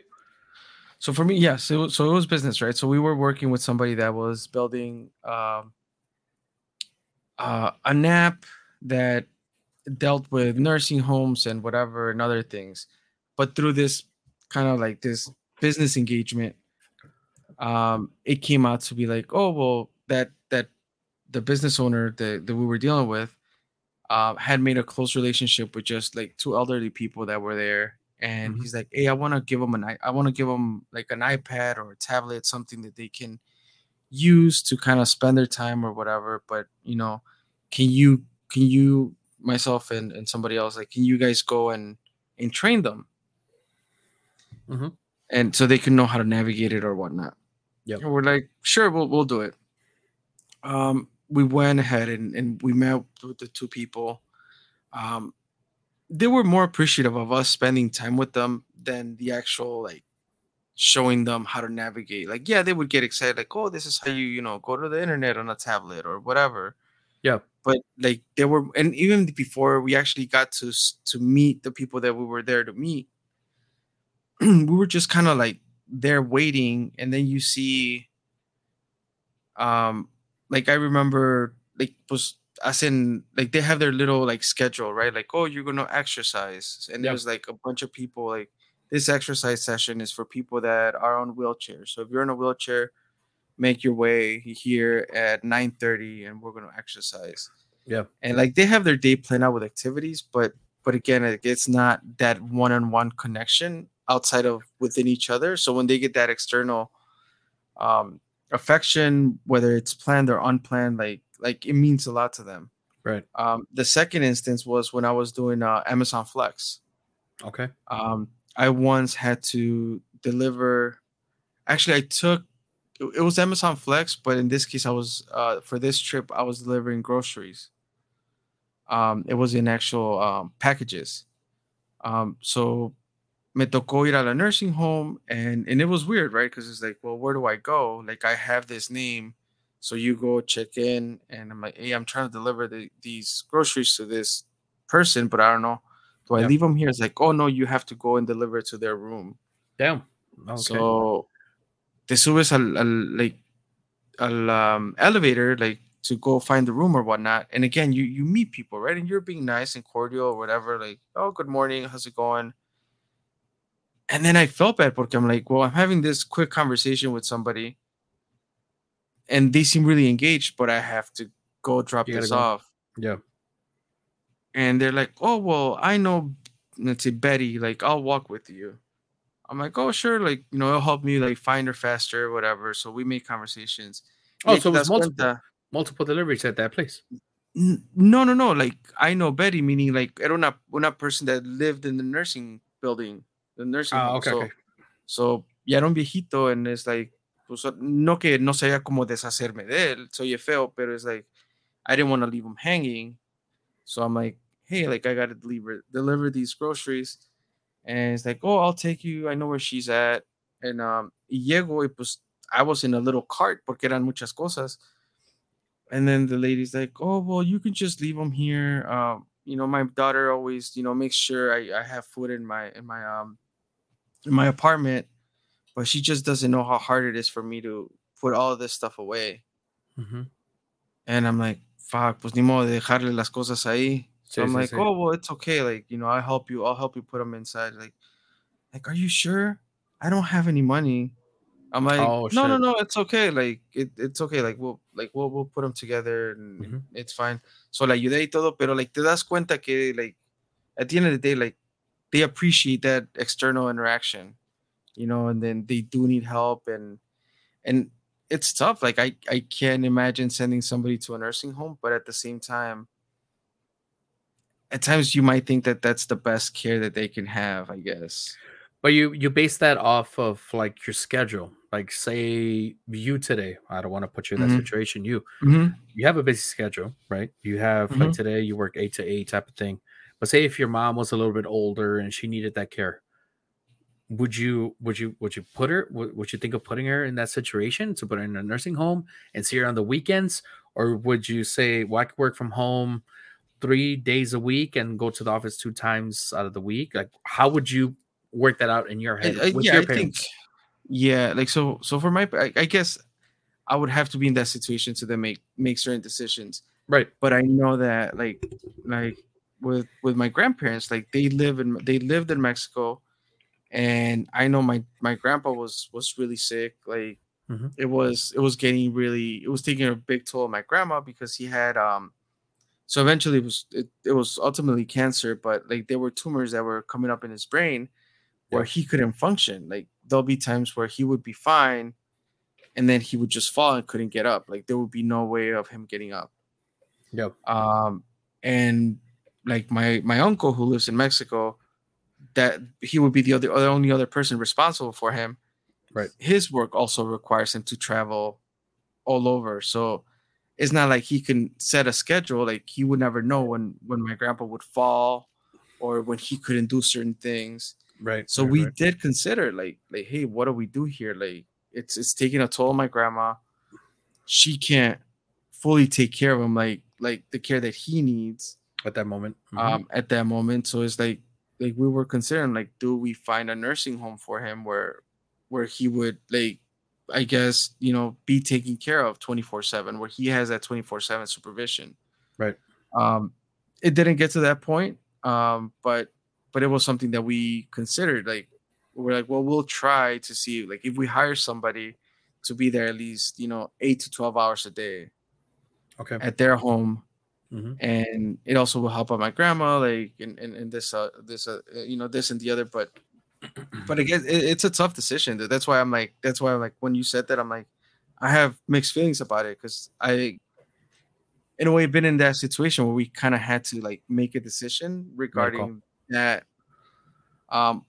So for me, yes. It was, so it was business, right? So we were working with somebody that was building um, uh, an app that dealt with nursing homes and whatever and other things but through this kind of like this business engagement um it came out to be like oh well that that the business owner that, that we were dealing with uh, had made a close relationship with just like two elderly people that were there and mm-hmm. he's like hey i want to give them an i want to give them like an ipad or a tablet something that they can use to kind of spend their time or whatever but you know can you can you myself and, and somebody else like can you guys go and and train them mm-hmm. and so they can know how to navigate it or whatnot. Yeah, we're like, sure, we'll we'll do it. Um, we went ahead and, and we met with the two people. Um, they were more appreciative of us spending time with them than the actual like showing them how to navigate. Like, yeah, they would get excited, like, oh, this is how you, you know, go to the internet on a tablet or whatever. Yeah. But like they were, and even before we actually got to to meet the people that we were there to meet, we were just kind of like there waiting, and then you see, um, like I remember, like was as in like they have their little like schedule, right? Like, oh, you're gonna exercise, and there's like a bunch of people like this exercise session is for people that are on wheelchairs. So if you're in a wheelchair, make your way here at 9:30 and we're going to exercise. Yeah. And like they have their day planned out with activities, but but again, it's not that one-on-one connection outside of within each other. So when they get that external um affection, whether it's planned or unplanned, like like it means a lot to them. Right. Um, the second instance was when I was doing uh, Amazon Flex. Okay. Um, I once had to deliver. Actually, I took it was Amazon Flex, but in this case, I was uh, for this trip I was delivering groceries. Um, it was in actual um, packages. Um, so me tocó ir a la nursing home, and and it was weird, right? Because it's like, well, where do I go? Like I have this name, so you go check in, and I'm like, hey, I'm trying to deliver the, these groceries to this person, but I don't know do I leave them here? It's like, oh no, you have to go and deliver it to their room. Damn. Okay. So te subes al, al like al um, elevator, like to go find the room or whatnot. And again, you you meet people, right? And you're being nice and cordial or whatever, like, oh, good morning, how's it going? And then I felt bad because I'm like, well, I'm having this quick conversation with somebody, and they seem really engaged, but I have to go drop this go. off. Yeah and they're like, "Oh well, I know, let's say Betty. Like, I'll walk with you." I'm like, "Oh sure, like you know, it'll help me like find her faster, or whatever." So we make conversations. Oh, so it was multiple, multiple deliveries at that place. No, no, no. Like I know Betty, meaning like era una una person that lived in the nursing building, the nursing. Ah, okay, so, okay. So ya era un viejito, and it's like, pues, no que no sea como deshacerme de él, soy feo, pero it's like I didn't want to leave him hanging. So I'm like, hey, like I gotta deliver deliver these groceries. And it's like, oh, I'll take you. I know where she's at. And um, llego y pues I was in a little cart porque eran muchas cosas. And then the lady's like, oh, well, you can just leave them here. Um, you know, my daughter always, you know, makes sure I, I have food in my in my um in my apartment, but she just doesn't know how hard it is for me to put all of this stuff away. Mm-hmm. And I'm like, fuck, pues ni modo de dejarle las cosas ahí. So I'm like, oh well, it's okay. Like you know, I'll help you. I'll help you put them inside. Like, like, are you sure? I don't have any money. I'm like, oh, no, no, no, it's okay. Like, it, it's okay. Like, we'll, like, we'll, we'll put them together and mm-hmm. it's fine. So la ayudé y todo, pero like, te das cuenta que like, at the end of the day, like, they appreciate that external interaction, you know, and then they do need help and and it's tough. Like, I I can't imagine sending somebody to a nursing home, but at the same time, at times you might think that that's the best care that they can have i guess but you you base that off of like your schedule like say you today i don't want to put you in that mm-hmm. situation you mm-hmm. you have a busy schedule right you have mm-hmm. like today you work eight to eight type of thing but say if your mom was a little bit older and she needed that care would you would you would you put her would, would you think of putting her in that situation to put her in a nursing home and see her on the weekends or would you say well i could work from home three days a week and go to the office two times out of the week? Like, how would you work that out in your head? Uh, yeah, your I think, yeah, like so. So for my, I, I, guess I would have to be in that situation to then make make certain decisions. Right. But I know that like like with with my grandparents, like they live in they lived in Mexico, and I know my my grandpa was was really sick. Like mm-hmm. it was it was getting really it was taking a big toll on my grandma because he had um so eventually it was it, it was ultimately cancer but like there were tumors that were coming up in his brain where he couldn't function like there'll be times where he would be fine and then he would just fall and couldn't get up like there would be no way of him getting up yep um and like my my uncle who lives in mexico that he would be the other the only other person responsible for him right his work also requires him to travel all over so it's not like he can set a schedule. Like he would never know when when my grandpa would fall or when he couldn't do certain things. Right. So right, we right. did consider like like hey, what do we do here? Like it's it's taking a toll on my grandma. She can't fully take care of him like like the care that he needs at that moment. Mm-hmm. Um at that moment. So it's like like we were considering like do we find a nursing home for him where where he would like I guess, you know, be taken care of 24/7 where he has that 24/7 supervision. Right. Um it didn't get to that point. Um but but it was something that we considered like we're like well we'll try to see like if we hire somebody to be there at least, you know, 8 to 12 hours a day. Okay. At their home. Mm-hmm. And it also will help out my grandma like and and, and this uh this uh you know this and the other but but again, it, it's a tough decision. That's why I'm like, that's why I'm like, when you said that, I'm like, I have mixed feelings about it because I, in a way, been in that situation where we kind of had to like make a decision regarding that. Um,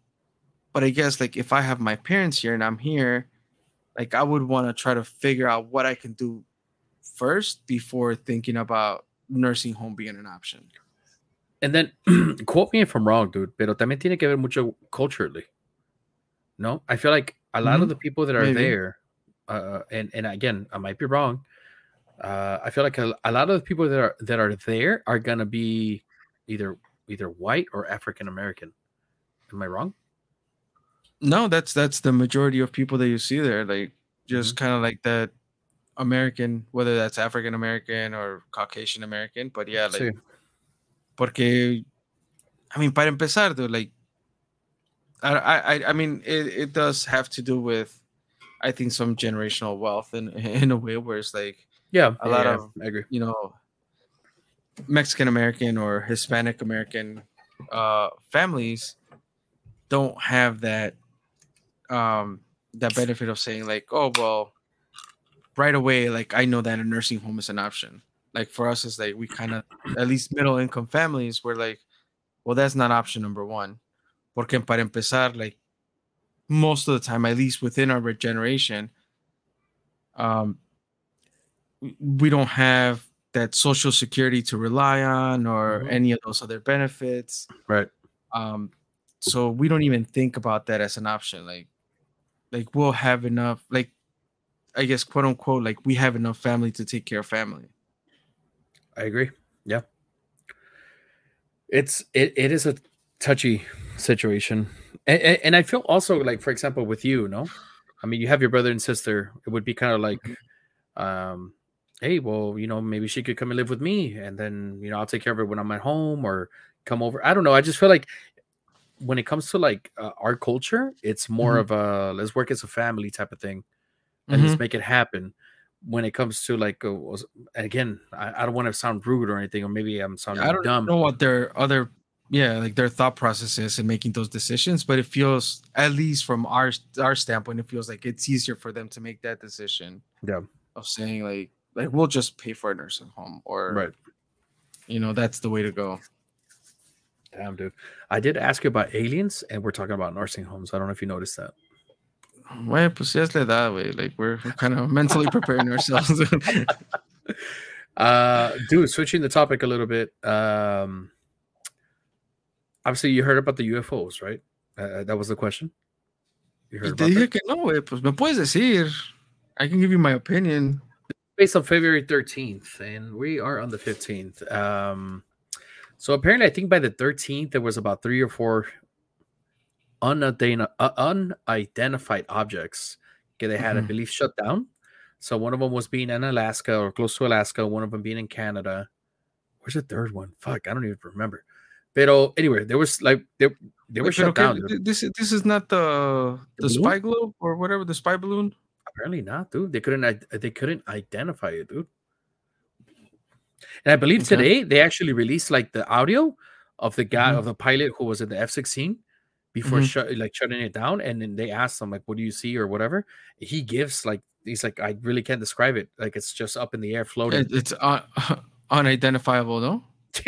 but I guess like if I have my parents here and I'm here, like I would want to try to figure out what I can do first before thinking about nursing home being an option. And then, quote me if I'm wrong, dude, pero también tiene que ver mucho culturally. No, I feel like a lot mm-hmm. of the people that are Maybe. there, uh, and and again, I might be wrong. Uh, I feel like a, a, lot of the people that are that are there are gonna be either either white or African American. Am I wrong? No, that's that's the majority of people that you see there. Like just mm-hmm. kind of like that American, whether that's African American or Caucasian American. But yeah, like. Sí Porque, I mean, para empezar, dude, like, I, I, I mean, it, it does have to do with, I think, some generational wealth in in a way where it's like, yeah, a lot of, I agree. you know, Mexican American or Hispanic American uh, families don't have that um that benefit of saying like, oh well, right away, like I know that a nursing home is an option. Like for us it's like we kind of at least middle income families we're like well that's not option number one. Porque para empezar like most of the time at least within our generation um we don't have that social security to rely on or mm-hmm. any of those other benefits. Right. Um so we don't even think about that as an option. Like like we'll have enough like i guess quote unquote like we have enough family to take care of family I agree. Yeah. It's it, it is a touchy situation. And, and, I feel also like, for example, with you, no, I mean, you have your brother and sister. It would be kind of like, um, hey, well, you know, maybe she could come and live with me, and then you know, I'll take care of her when I'm at home, or come over. I don't know. I just feel like when it comes to like uh, our culture, it's more mm-hmm. of a let's work as a family type of thing, and mm-hmm. let's make it happen. When it comes to like uh, again I, I, don't want to sound rude or anything or maybe i'm sounding dumb. i don't dumb. know what their other yeah like their thought process is in making those decisions but it feels at least from our our standpoint it feels like it's easier for them to make that decision yeah. of saying like like we'll just pay for a nursing home or right. you know that's the way to go. Damn dude. I did ask you about aliens and we're talking about nursing homes. I don't know if you noticed that Güey, pues ya es la edad, güey. Like we're, kind of mentally preparing ourselves. uh, dude, switching the topic a little bit. Um, obviously, you heard about the UFOs, right? Uh, that was the question. You heard Te dije that? que no, güey. Pues me puedes decir. I can give you my opinion. Based on February 13th, and we are on the 15th. Um, so apparently, I think by the 13th, there was about three or four uh, unidentified objects que they had, mm-hmm. I believe, shut down. So one of them was being in Alaska or close to Alaska, one of them being in Canada. Where's the third one? Fuck, I don't even remember. But anyway, there was like they, they were Wait, shut okay, down. This this is not the the, the spy globe or whatever the spy balloon. Apparently not, dude. They couldn't they couldn't identify it, dude. And I believe okay. today they actually released like the audio of the guy mm-hmm. of the pilot who was in the F sixteen before mm-hmm. shut, like shutting it down and then they ask him like what do you see or whatever he gives like he's like i really can't describe it like it's just up in the air floating it's un- unidentifiable no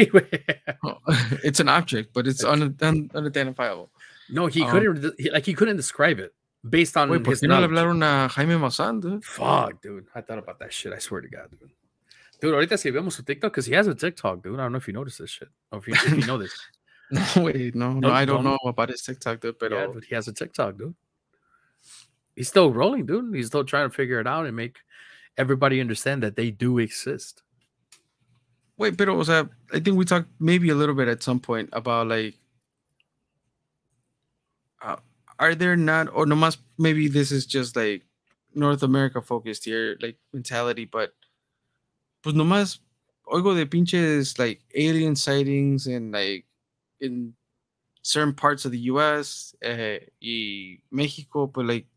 oh, it's an object but it's un- un- unidentifiable no he um, couldn't he, like he couldn't describe it based on Wait, his no le hablaron a Jaime Maussan, dude? Fuck, dude. I thought about that shit. I swear to God, dude. Dude, ahorita si vemos su TikTok, because he has a TikTok, dude. I don't know if you noticed this shit. Or if you, if you know this. No, wait, no, no, I don't know about his TikTok, dude. But yeah, he has a TikTok, dude. He's still rolling, dude. He's still trying to figure it out and make everybody understand that they do exist. Wait, but was that? I think we talked maybe a little bit at some point about like, uh, are there not, or no, más maybe this is just like North America focused here, like mentality, but pues nomás oigo de pinches like alien sightings and like in certain parts of the US uh, y Mexico, but like,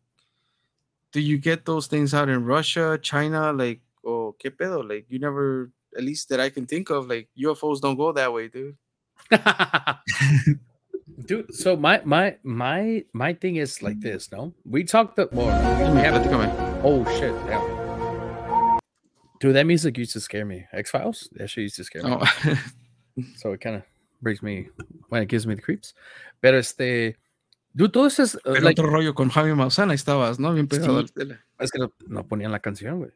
do you get those things out in Russia, China? Like, oh, qué pedo? Like, you never, at least that I can think of, like UFOs don't go that way, dude. dude, so my my my my thing is like this. No, we talked the well, we have it coming. Oh shit! Yeah. Dude, that music used to scare me. X Files, that shit used to scare me. Oh. so it kind of brings me when it gives me the creeps. Pero este, dude, todo eso es. Uh, Pero like, otro rollo con Javi Maussan, estabas, ¿no? Bien pegado sí, Es que no, no, ponían la canción, güey.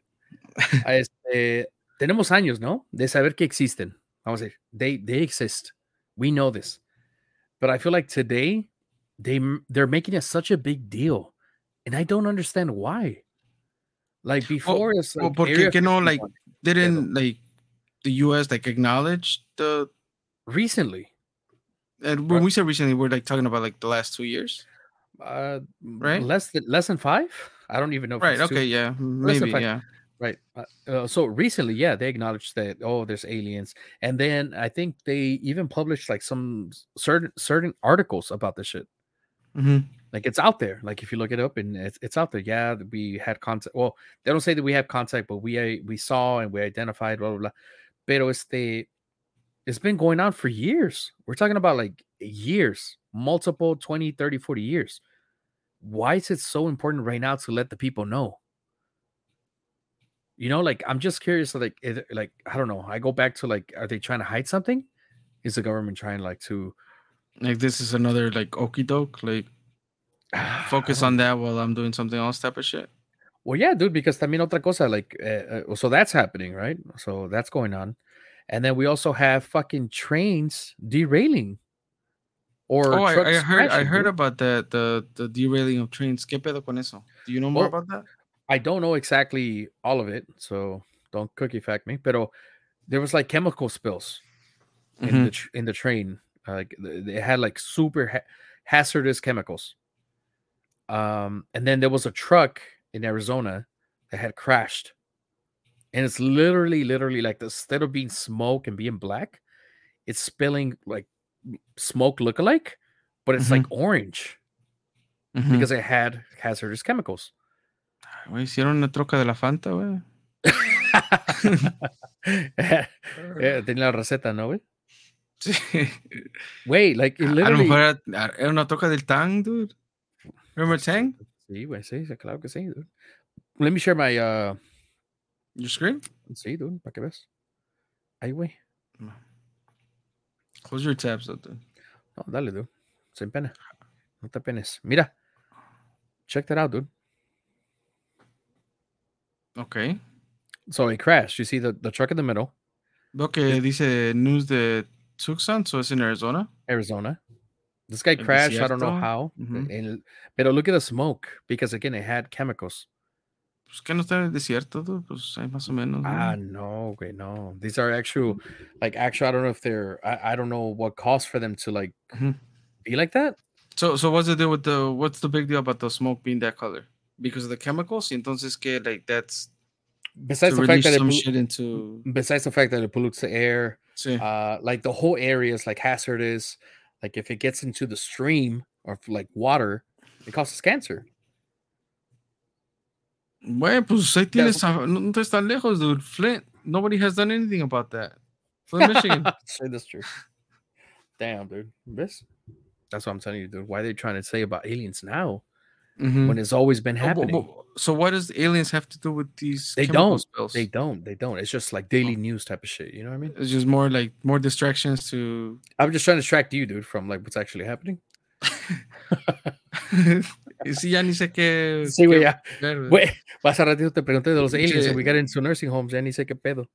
este, tenemos años, ¿no? De saber que existen. Vamos a decir, they, they exist. We know this. But I feel like today, they they're making it such a big deal. And I don't understand why. Like before, well, it's like well, porque que no like didn't like the U.S. like acknowledge the recently. And when right. we say recently, we're like talking about like the last two years, uh, right? Less than less than five. I don't even know. right. Okay. Two, yeah. Maybe. Yeah. Right. Uh, uh, so recently, yeah, they acknowledged that oh, there's aliens, and then I think they even published like some certain certain articles about this shit. Mm-hmm. Like it's out there. Like if you look it up and it's, it's out there. Yeah, we had contact. Well, they don't say that we have contact, but we uh, we saw and we identified blah blah blah. Pero este it's been going on for years. We're talking about like years, multiple 20, 30, 40 years. Why is it so important right now to let the people know? You know, like I'm just curious. Like, like I don't know. I go back to like, are they trying to hide something? Is the government trying like to, like, this is another like okey doke, like, focus on that while I'm doing something else, type of shit. Well, yeah, dude. Because mean, otra cosa, like, uh, uh, so that's happening, right? So that's going on. And then we also have fucking trains derailing. Or oh, I, I, heard I heard about the, the the derailing of trains. ¿Qué pedo con eso? Do you know more well, about that? I don't know exactly all of it, so don't cookie fact me. But there was like chemical spills mm-hmm. in the in the train. Like they had like super ha- hazardous chemicals. Um, and then there was a truck in Arizona that had crashed and it's literally, literally like instead of being smoke and being black, it's spilling like smoke look-alike, but it's mm-hmm. like orange mm-hmm. because it had hazardous chemicals. Güey, hicieron una troca de la Fanta, güey. yeah, tenía la receta, ¿no, güey? Sí. Wait, like it literally... A lo mejor era, era una troca del Tang, dude. Remember Tang? Sí, güey, sí, claro que sí, dude. Let me share my uh Your screen? Sí, dude, para que ves. Ahí, güey. Close your tabs, dude. No, dale, dude. Sin pena. No te penes. Mira. Check that out, dude. Okay. So it crashed. You see the, the truck in the middle. Okay, dice news de Tucson, so it's in Arizona. Arizona. This guy crashed. I don't know how. Mm-hmm. pero look at the smoke because again, it had chemicals. Pues que no está en el desierto, pues hay más o menos. Ah, no, güey, no. These are actual, like, actual. I don't know if they're. I, I don't know what cost for them to like mm-hmm. be like that. So, so what's the deal with the? What's the big deal about the smoke being that color? Because of the chemicals. Entonces, que like that's. Besides the fact that it into. Besides the fact that it pollutes the air, sí. uh, like the whole area is like hazardous. Like if it gets into the stream or like water, it causes cancer. Bueno, pues ahí tienes, a, no, te estás lejos, dude. Flint, nobody has done anything about that. Flint, Michigan. say that's true. Damn, dude. This, that's what I'm telling you, dude. Why are they trying to say about aliens now mm-hmm. when it's always been happening? Oh, so what does aliens have to do with these? They don't. Spells? They don't. They don't. It's just like daily oh. news type of shit. You know what I mean? It's just more like more distractions to. I'm just trying to distract you, dude, from like what's actually happening. Y sí, ya ni sé qué. Sí, güey, ya. Güey, vas a ratito te pregunté de los aliens we got into nursing homes, ya ni sé qué pedo.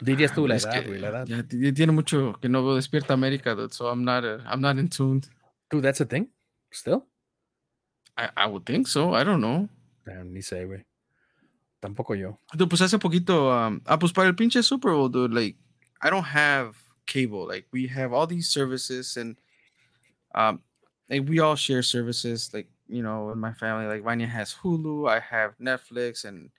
Dirías tú la edad, güey, la edad. Ya, tiene mucho que no veo Despierta América, dude, so I'm not, uh, I'm not in tune. Dude, that's a thing? Still? I, I would think so, I don't know. Damn, ni sé, güey. Tampoco yo. Dude, pues hace poquito, um, ah, pues para el pinche Super Bowl, dude, like, I don't have cable. Like, we have all these services and, um, like, we all share services, like, you know, in my family, like, Vanya has Hulu, I have Netflix, and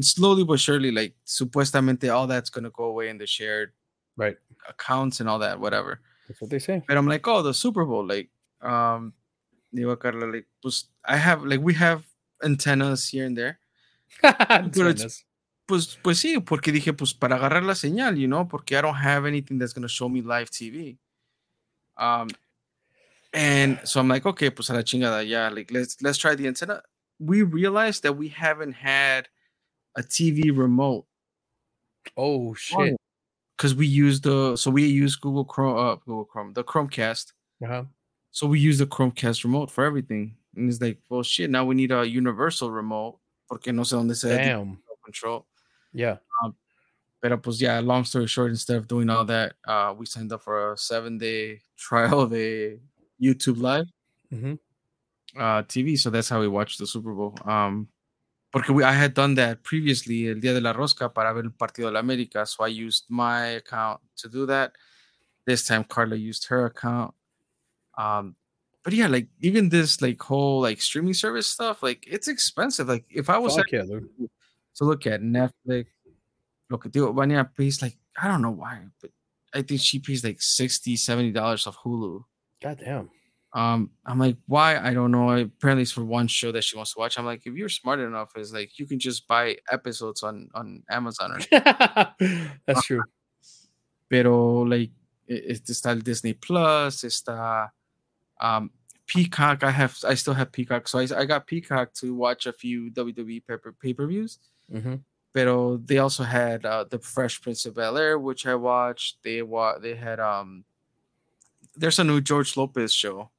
slowly but surely, like supuestamente all that's gonna go away in the shared right accounts and all that, whatever. That's what they say. But I'm like, oh, the Super Bowl, like, um, Carla, like, pues, I have, like, we have antennas here and there. antennas. Pues, pues sí, porque dije, pues para agarrar la señal, you know, porque I don't have anything that's gonna show me live TV. Um, and so I'm like, okay, pues a la chingada, yeah, like let's let's try the antenna. We realized that we haven't had a TV remote. Oh shit! Because we use the so we use Google Chrome, uh, Google Chrome, the Chromecast. Uh-huh. So we use the Chromecast remote for everything, and it's like, well, shit. Now we need a universal remote porque no sé dónde se Damn. control. Yeah. Um, but pues yeah, long story short, instead of doing all that, uh, we signed up for a seven day trial of a YouTube Live mm-hmm. uh, TV. So that's how we watched the Super Bowl. Um, porque we, I had done that previously el día de la rosca para ver el partido de la América, so I used my account to do that. This time Carla used her account. Um, but yeah, like even this like whole like streaming service stuff, like it's expensive. Like if I was yeah, to look at Netflix, look at Vania pays like I don't know why, but I think she pays like 60 70 dollars of Hulu. God damn. Um, I'm like, why? I don't know. Apparently, it's for one show that she wants to watch. I'm like, if you're smart enough, it's like you can just buy episodes on on Amazon. Or That's true. Pero like, it's está el Disney Plus, está um Peacock. I have, I still have Peacock, so I, I got Peacock to watch a few WWE pay per views. Mm-hmm. Pero they also had uh, the Fresh Prince of Bel Air, which I watched. They wa- they had um. There's a new George Lopez show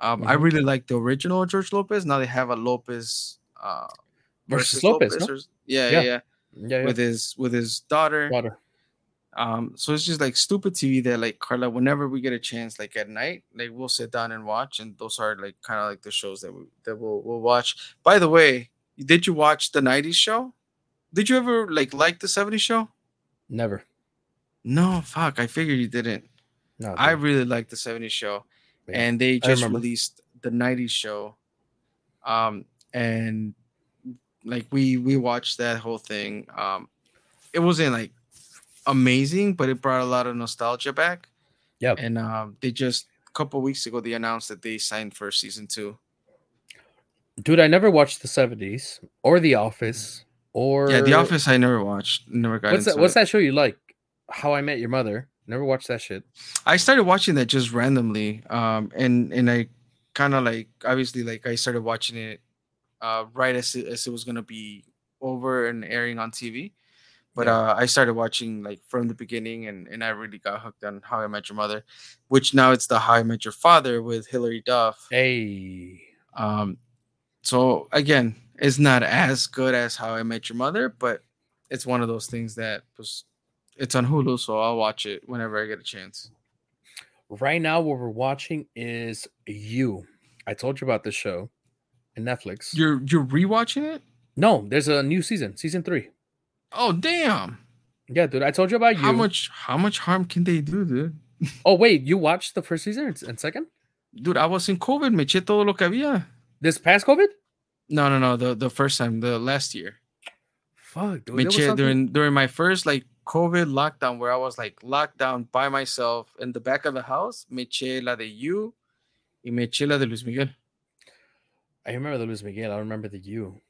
um, mm-hmm. I really like the original George Lopez. Now they have a Lopez uh, versus, versus Lopez. Lopez no? or, yeah, yeah, yeah, yeah, yeah, with his with his daughter. Daughter. Um, so it's just like stupid TV that like Carla, whenever we get a chance, like at night, like we'll sit down and watch, and those are like kind of like the shows that we that we'll we'll watch. By the way, did you watch the '90s show? Did you ever like like the '70s show? Never. No, fuck. I figured you didn't. No, I really like the '70s show and they just released the 90s show um and like we we watched that whole thing um it wasn't like amazing but it brought a lot of nostalgia back. Yeah and um they just a couple weeks ago they announced that they signed for season two. Dude i never watched the 70s or the office or yeah the office i never watched never got what's that what's it. that show you like? How i met your mother Never watched that shit. I started watching that just randomly. Um, and and I kind of like obviously like I started watching it uh right as it, as it was gonna be over and airing on TV. But yeah. uh, I started watching like from the beginning, and, and I really got hooked on How I Met Your Mother, which now it's the How I Met Your Father with Hilary Duff. Hey, um, so again, it's not as good as How I Met Your Mother, but it's one of those things that was it's on Hulu, so I'll watch it whenever I get a chance. Right now, what we're watching is You. I told you about the show in Netflix. You're you're rewatching it? No, there's a new season, season three. Oh damn! Yeah, dude, I told you about you. How much how much harm can they do, dude? oh wait, you watched the first season and second? Dude, I was in COVID. Me eché todo lo que había. This past COVID? No, no, no. The the first time, the last year. Fuck, dude. Me eché, during during my first like COVID lockdown where I was like locked down by myself in the back of the house, me eché la de You y me eché la de Luis Miguel. I remember the Luis Miguel. I remember the You.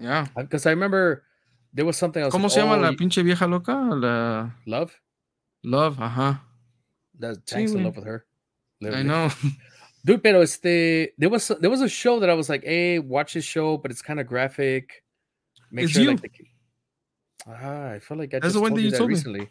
Yeah. Because I remember there was something else. ¿Cómo like, se llama oh, la pinche vieja loca? La... Love? Love, ajá. That's thanks sí, in love with her. Literally. I know. Dude, pero este, there was there was a show that I was like, hey, watch this show, but it's kind of graphic. Make it's sure you. like the, Ah, I feel like I That's just told you, that recently. Me.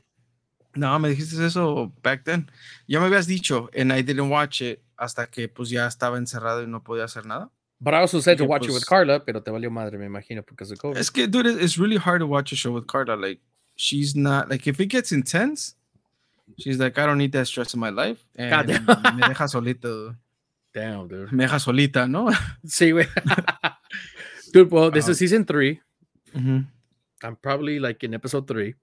No, me dijiste eso back then. Ya me habías dicho, and I didn't watch it hasta que pues ya estaba encerrado y no podía hacer nada. But I also said to watch pues, it with Carla, pero te valió madre, me imagino, because of COVID. Es que, dude, it's really hard to watch a show with Carla. Like, she's not like if it gets intense, she's like, I don't need that stress in my life. And me deja solito. Damn, dude. Me deja solita, ¿no? Sí, güey. dude, well, this uh, is season 3 mm-hmm. I'm probably like in episode three.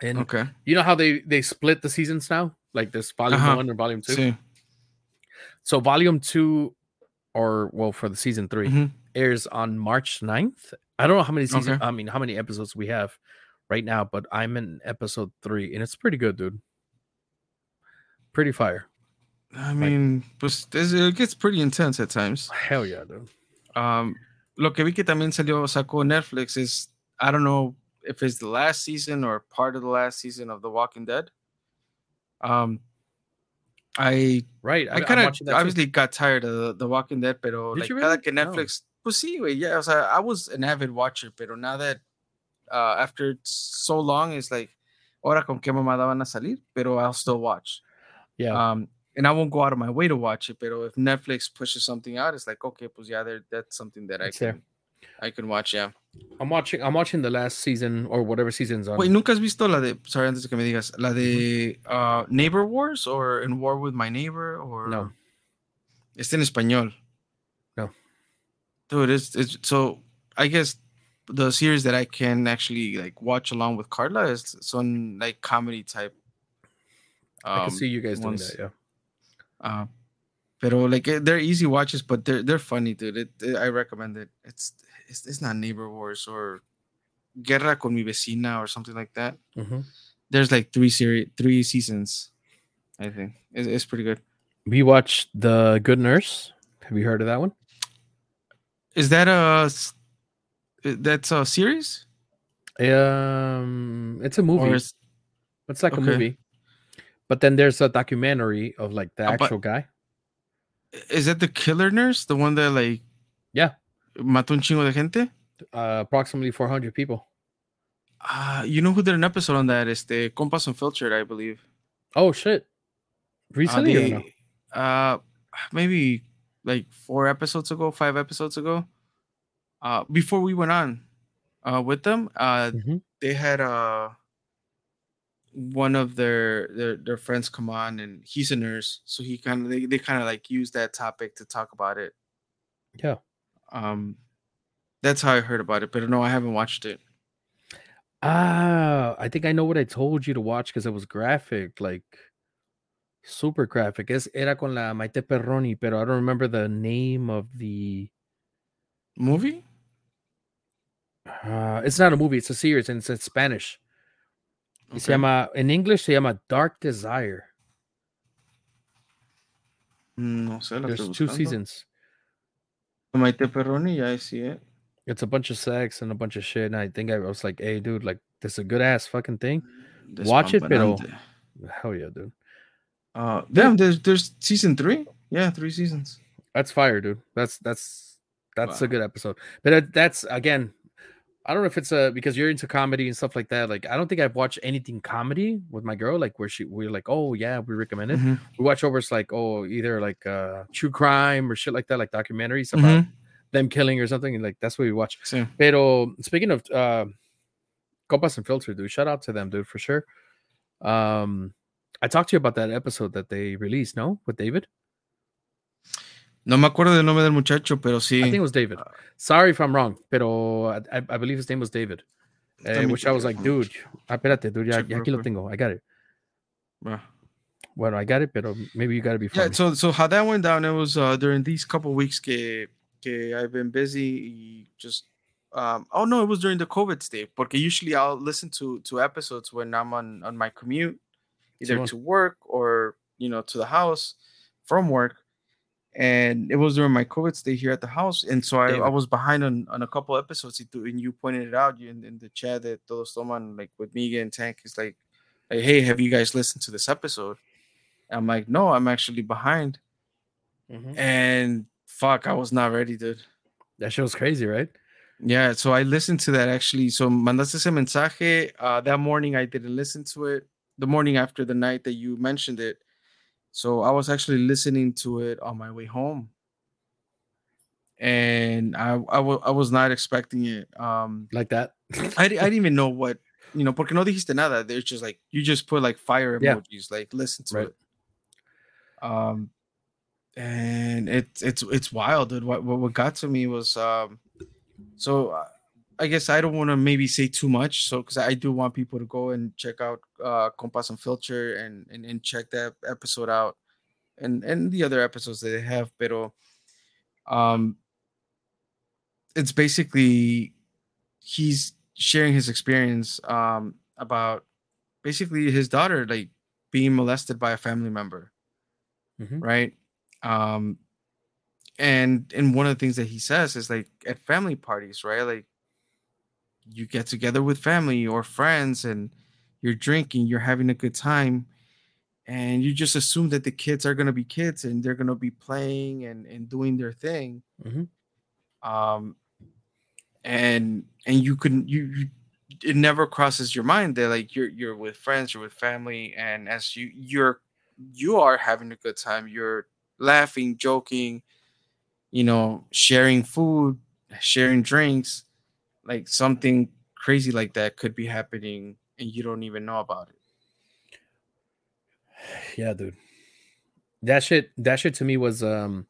And okay. you know how they they split the seasons now? Like this volume uh-huh. one or volume two? Sí. So volume two, or well, for the season 3 mm-hmm. airs on March 9th. I don't know how many seasons, okay. I mean, how many episodes we have right now, but I'm in episode three and it's pretty good, dude. Pretty fire. I mean, pues it gets pretty intense at times. Hell yeah, dude. Um, lo que vi que también salió, sacó Netflix is, I don't know if it's the last season or part of the last season of The Walking Dead. Um, I right, I, I kind of obviously too. got tired of the, the Walking Dead, pero Did like really? cada que Netflix, no. pues sí, güey, yeah, o sea, I was an avid watcher, pero now that uh, after so long, it's like, ahora con qué mamada van a salir, pero I'll still watch. Yeah. Um, and I won't go out of my way to watch it, but if Netflix pushes something out, it's like, okay, pues yeah, there, that's something that I can, there. I can watch, yeah. I'm watching, I'm watching the last season or whatever season's on. Wait, ¿nunca has visto la de, sorry, antes de que me digas, la de uh, Neighbor Wars or In War with My Neighbor or? No. Está en español. No. Dude, it's, it's, so I guess the series that I can actually like watch along with Carla is some like comedy type. Um, I can see you guys ones. doing that, yeah. Uh, pero like eh, they're easy watches, but they're they're funny, dude. It, it, I recommend it. It's, it's it's not Neighbor Wars or Guerra con mi vecina or something like that. Mm-hmm. There's like three series, three seasons. I think it's, it's pretty good. We watched The Good Nurse. Have you heard of that one? Is that a that's a series? Um, it's a movie. It's, it's like okay. a movie. But then there's a documentary of like the uh, actual guy. Is that the killer nurse? The one that like yeah mató un chingo de gente? Uh, approximately 400 people. Uh, you know who did an episode on that? Este Compas Unfiltered, I believe. Oh shit. Recently? Uh, they, no? uh maybe like four episodes ago, five episodes ago uh, before we went on uh, with them, uh, mm-hmm. they had uh, one of their, their their friends come on, and he's a nurse, so he kind of they, they kind of like use that topic to talk about it. Yeah. Um, that's how I heard about it, but no, I haven't watched it. Ah, I think I know what I told you to watch because it was graphic, like super graphic. Es era con la Maite Perroni, pero I don't remember the name of the movie. Uh, it's not a movie, it's a series and it's in Spanish. Okay. Se llama, in English, se llama Dark Desire. No sé, There's two seasons. Maite Perroni, yeah, I see it. It's a bunch of sex and a bunch of shit. And I think I was like, hey, dude, like, this is a good ass fucking thing. Watch it, pero. Hell yeah, dude. Uh, damn, there's, there's season three. Yeah, three seasons. That's fire, dude. That's, that's, that's wow. a good episode. But that's, again, I don't know if it's a because you're into comedy and stuff like that. Like, I don't think I've watched anything comedy with my girl, like where she we're like, oh yeah, we recommend it. Mm-hmm. We watch over it's like, oh, either like uh true crime or shit like that, like documentaries about mm-hmm. them killing or something. And like that's what we watch. Sí. Pero speaking of uh Unfiltered, dude, shout out to them, dude, for sure. Um I talked to you about that episode that they released, no, with David. No me acuerdo del nombre del muchacho, pero sí. I think it was David. Sorry if I'm wrong, pero I, I believe his name was David. Uh, which I was like, dude, ah, espérate, dude, ya, ya aquí lo tengo. I got it. Uh, well, I got it, but maybe you got to be funny. Yeah, so, so how that went down, it was uh, during these couple weeks que, que I've been busy just um, oh no, it was during the COVID state. Porque usually I'll listen to to episodes when I'm on on my commute, either to work or you know to the house from work and it was during my COVID stay here at the house, and so I, I was behind on, on a couple episodes. And you pointed it out in, in the chat that Todos Toman, like with Miguel and Tank, is like, like, hey, have you guys listened to this episode? I'm like, no, I'm actually behind. Mm-hmm. And fuck, I was not ready, dude. That show's crazy, right? Yeah, so I listened to that actually. So mandaste ese mensaje. Uh, that morning I didn't listen to it. The morning after the night that you mentioned it, so I was actually listening to it on my way home. And I, I, w- I was not expecting it. Um, like that. I, I didn't even know what you know, porque no dijiste nada. They're just like you just put like fire emojis, yeah. like listen to right. it. Um, and it's it's it's wild, dude. What what got to me was um, so uh, I guess I don't want to maybe say too much, so because I do want people to go and check out uh Compas Unfiltered and, and and check that episode out, and and the other episodes that they have, pero um, it's basically he's sharing his experience um about basically his daughter like being molested by a family member mm-hmm. right um and and one of the things that he says is like at family parties right like you get together with family or friends and you're drinking you're having a good time and you just assume that the kids are going to be kids and they're going to be playing and, and doing their thing mm-hmm. um and and you couldn't you, you it never crosses your mind that like you're you're with friends you're with family and as you you're you are having a good time you're laughing joking you know sharing food sharing drinks like something crazy like that could be happening and you don't even know about it yeah dude that shit that shit to me was um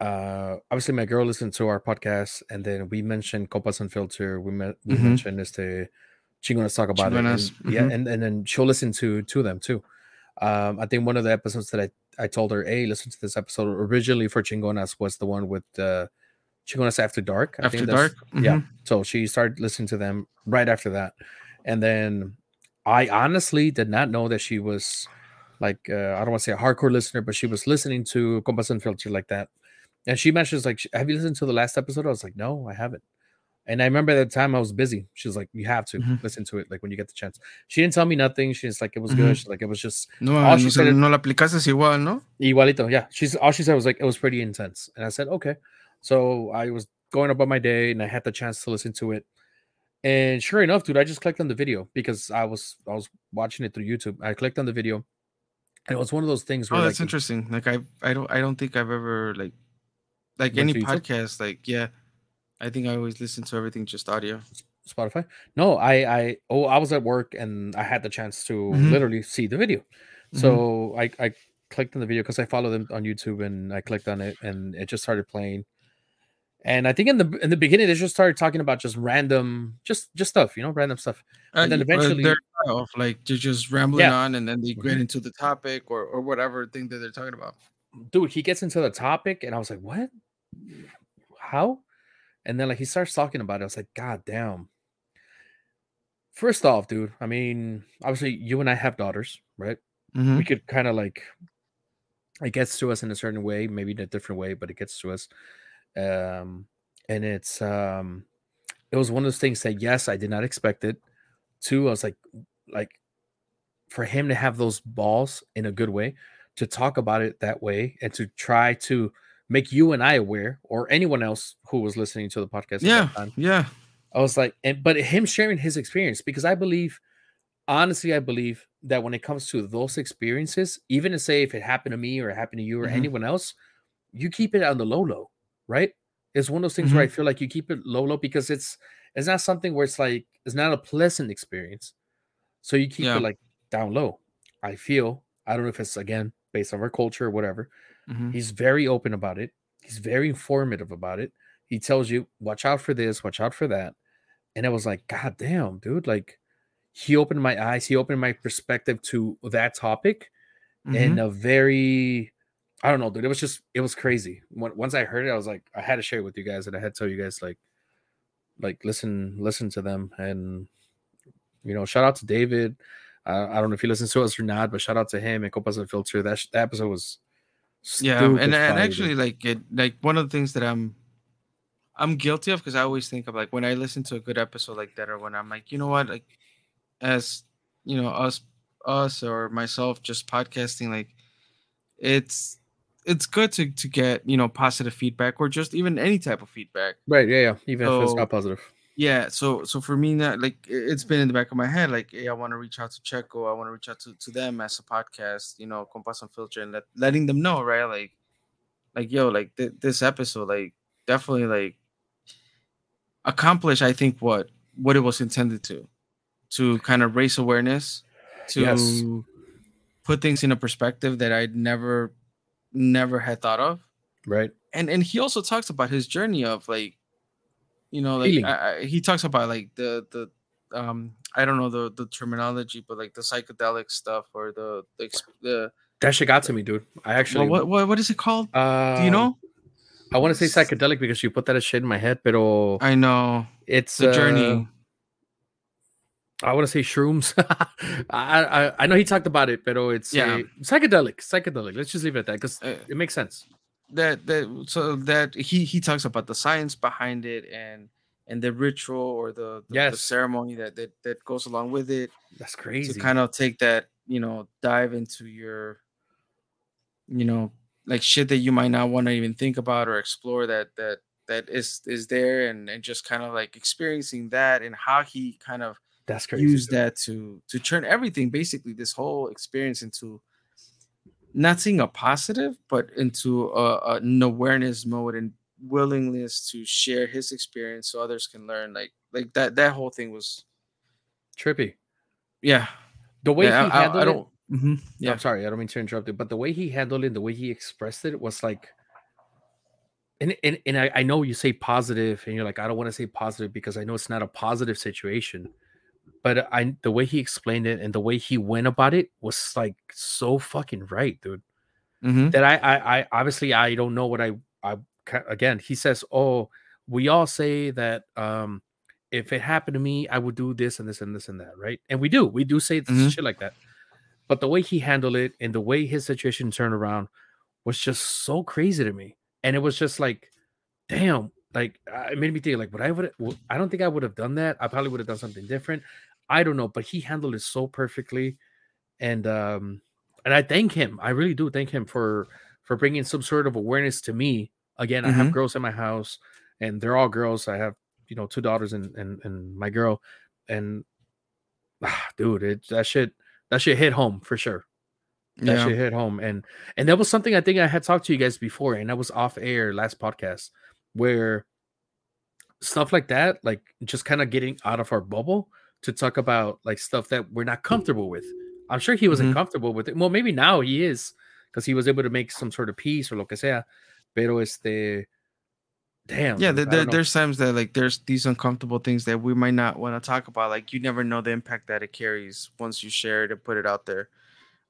uh obviously my girl listened to our podcast and then we mentioned Compas Unfiltered. We met we mm-hmm. mentioned este Chingonas talk about it. And, mm-hmm. Yeah, and, and then she'll listen to to them too. Um, I think one of the episodes that I, I told her, hey, listen to this episode originally for Chingonas was the one with uh Chingonas After Dark. I after Dark. Mm-hmm. Yeah. So she started listening to them right after that. And then I honestly did not know that she was like uh, I don't want to say a hardcore listener, but she was listening to Compas Unfiltered like that and she mentions like, "Have you listened to the last episode?" I was like, "No, I haven't." And I remember at the time I was busy. She was like, "You have to mm-hmm. listen to it, like when you get the chance." She didn't tell me nothing. She's like, "It was mm-hmm. good." She's like, "It was just." No, all she no, said, no la aplicaste igual, no? Igualito, yeah. She's all she said was like, "It was pretty intense," and I said, "Okay." So I was going about my day, and I had the chance to listen to it. And sure enough, dude, I just clicked on the video because I was I was watching it through YouTube. I clicked on the video, and it was one of those things. Where, oh, that's like, interesting. Like I, I don't, I don't think I've ever like like any podcast like yeah i think i always listen to everything just audio spotify no i i oh i was at work and i had the chance to mm-hmm. literally see the video so mm-hmm. i i clicked on the video because i follow them on youtube and i clicked on it and it just started playing and I think in the in the beginning they just started talking about just random, just just stuff, you know, random stuff. And uh, then eventually, they're off, like they're just rambling yeah. on, and then they get into the topic or or whatever thing that they're talking about dude, he gets into the topic, and I was like, what? How? And then like he starts talking about it. I was like, God damn. First off, dude, I mean, obviously you and I have daughters, right? Mm-hmm. We could kind of like it gets to us in a certain way, maybe in a different way, but it gets to us. Um, and it's um it was one of those things that yes, I did not expect it. Two, I was like, like for him to have those balls in a good way to talk about it that way and to try to make you and I aware or anyone else who was listening to the podcast. Yeah. Yeah. I was like, and but him sharing his experience because I believe, honestly, I believe that when it comes to those experiences, even to say if it happened to me or it happened to you or mm-hmm. anyone else, you keep it on the low low, right? It's one of those things mm-hmm. where I feel like you keep it low low because it's it's not something where it's like it's not a pleasant experience. So you keep yeah. it like down low. I feel I don't know if it's again based on our culture or whatever. Mm-hmm. He's very open about it. He's very informative about it. He tells you, watch out for this, watch out for that. And I was like, God damn, dude. Like, he opened my eyes, he opened my perspective to that topic mm-hmm. in a very, I don't know, dude. It was just, it was crazy. When, once I heard it, I was like, I had to share it with you guys, and I had to tell you guys, like, like listen, listen to them, and you know, shout out to David. Uh, I don't know if he listens to us or not, but shout out to him and Compas Unfiltered. That, sh- that episode was yeah, and and actually like it like one of the things that I'm I'm guilty of because I always think of like when I listen to a good episode like that or when I'm like you know what like as you know us us or myself just podcasting like it's it's good to to get you know positive feedback or just even any type of feedback. Right yeah yeah. Even so, if it's not positive. yeah so so for me that like it's been in the back of my head like hey i want to reach out to checo i want to reach out to, to them as a podcast you know Compas Unfiltered and let, letting them know right? Like like yo like th- this episode like definitely like accomplish i think what what it was intended to to kind of raise awareness, to yes. put things in a perspective that I'd never, never had thought of. Right. And and he also talks about his journey of like, you know, like I, I, he talks about like the the um I don't know the the terminology, but like the psychedelic stuff or the the, the that shit got to me, dude. I actually what, what what is it called? Uh, Do you know? I want to say psychedelic because you put that shit in my head, but oh, I know it's the uh, journey. I want to say shrooms. I, I I know he talked about it, but it's yeah. psychedelic. Psychedelic. Let's just leave it at that because uh, it makes sense. That that so that he he talks about the science behind it and and the ritual or the the, yes. the ceremony that, that that goes along with it. That's crazy. To kind of take that you know dive into your you know like shit that you might not want to even think about or explore that that that is is there and and just kind of like experiencing that and how he kind of that's crazy use that to to turn everything basically this whole experience into not seeing a positive but into a, an awareness mode and willingness to share his experience so others can learn like like that that whole thing was trippy. Yeah. The way yeah, he handled I, I don't Mm-hmm. Yeah, I'm sorry, I don't mean to interrupt you, but the way he handled it, the way he expressed it, was like, and and, and I, I know you say positive, and you're like, I don't want to say positive because I know it's not a positive situation, but I the way he explained it and the way he went about it was like so fucking right, dude. Mm-hmm. That I, I I obviously I don't know what I I again he says, oh, we all say that um if it happened to me, I would do this and this and this and that, right? And we do, we do say mm-hmm. shit like that. But the way he handled it and the way his situation turned around was just so crazy to me. And it was just like, damn, like it made me think, like, would I would I don't think I would have done that. I probably would have done something different. I don't know, but he handled it so perfectly, and um, and I thank him. I really do thank him for for bringing some sort of awareness to me. Again, mm-hmm. I have mm-hmm. girls in my house, and they're all girls. I have you know two daughters and and, and my girl, and ah, dude, it that shit that shit hit home for sure. That yeah. shit hit home, and and that was something I think I had talked to you guys before, and that was off air last podcast where stuff like that, like just kind of getting out of our bubble to talk about like stuff that we're not comfortable with. I'm sure he wasn't mm-hmm. comfortable with it. Well, maybe now he is because he was able to make some sort of peace or lo que sea. Pero este, damn. Yeah, there, there's times that like there's these uncomfortable things that we might not want to talk about. Like you never know the impact that it carries once you share it and put it out there.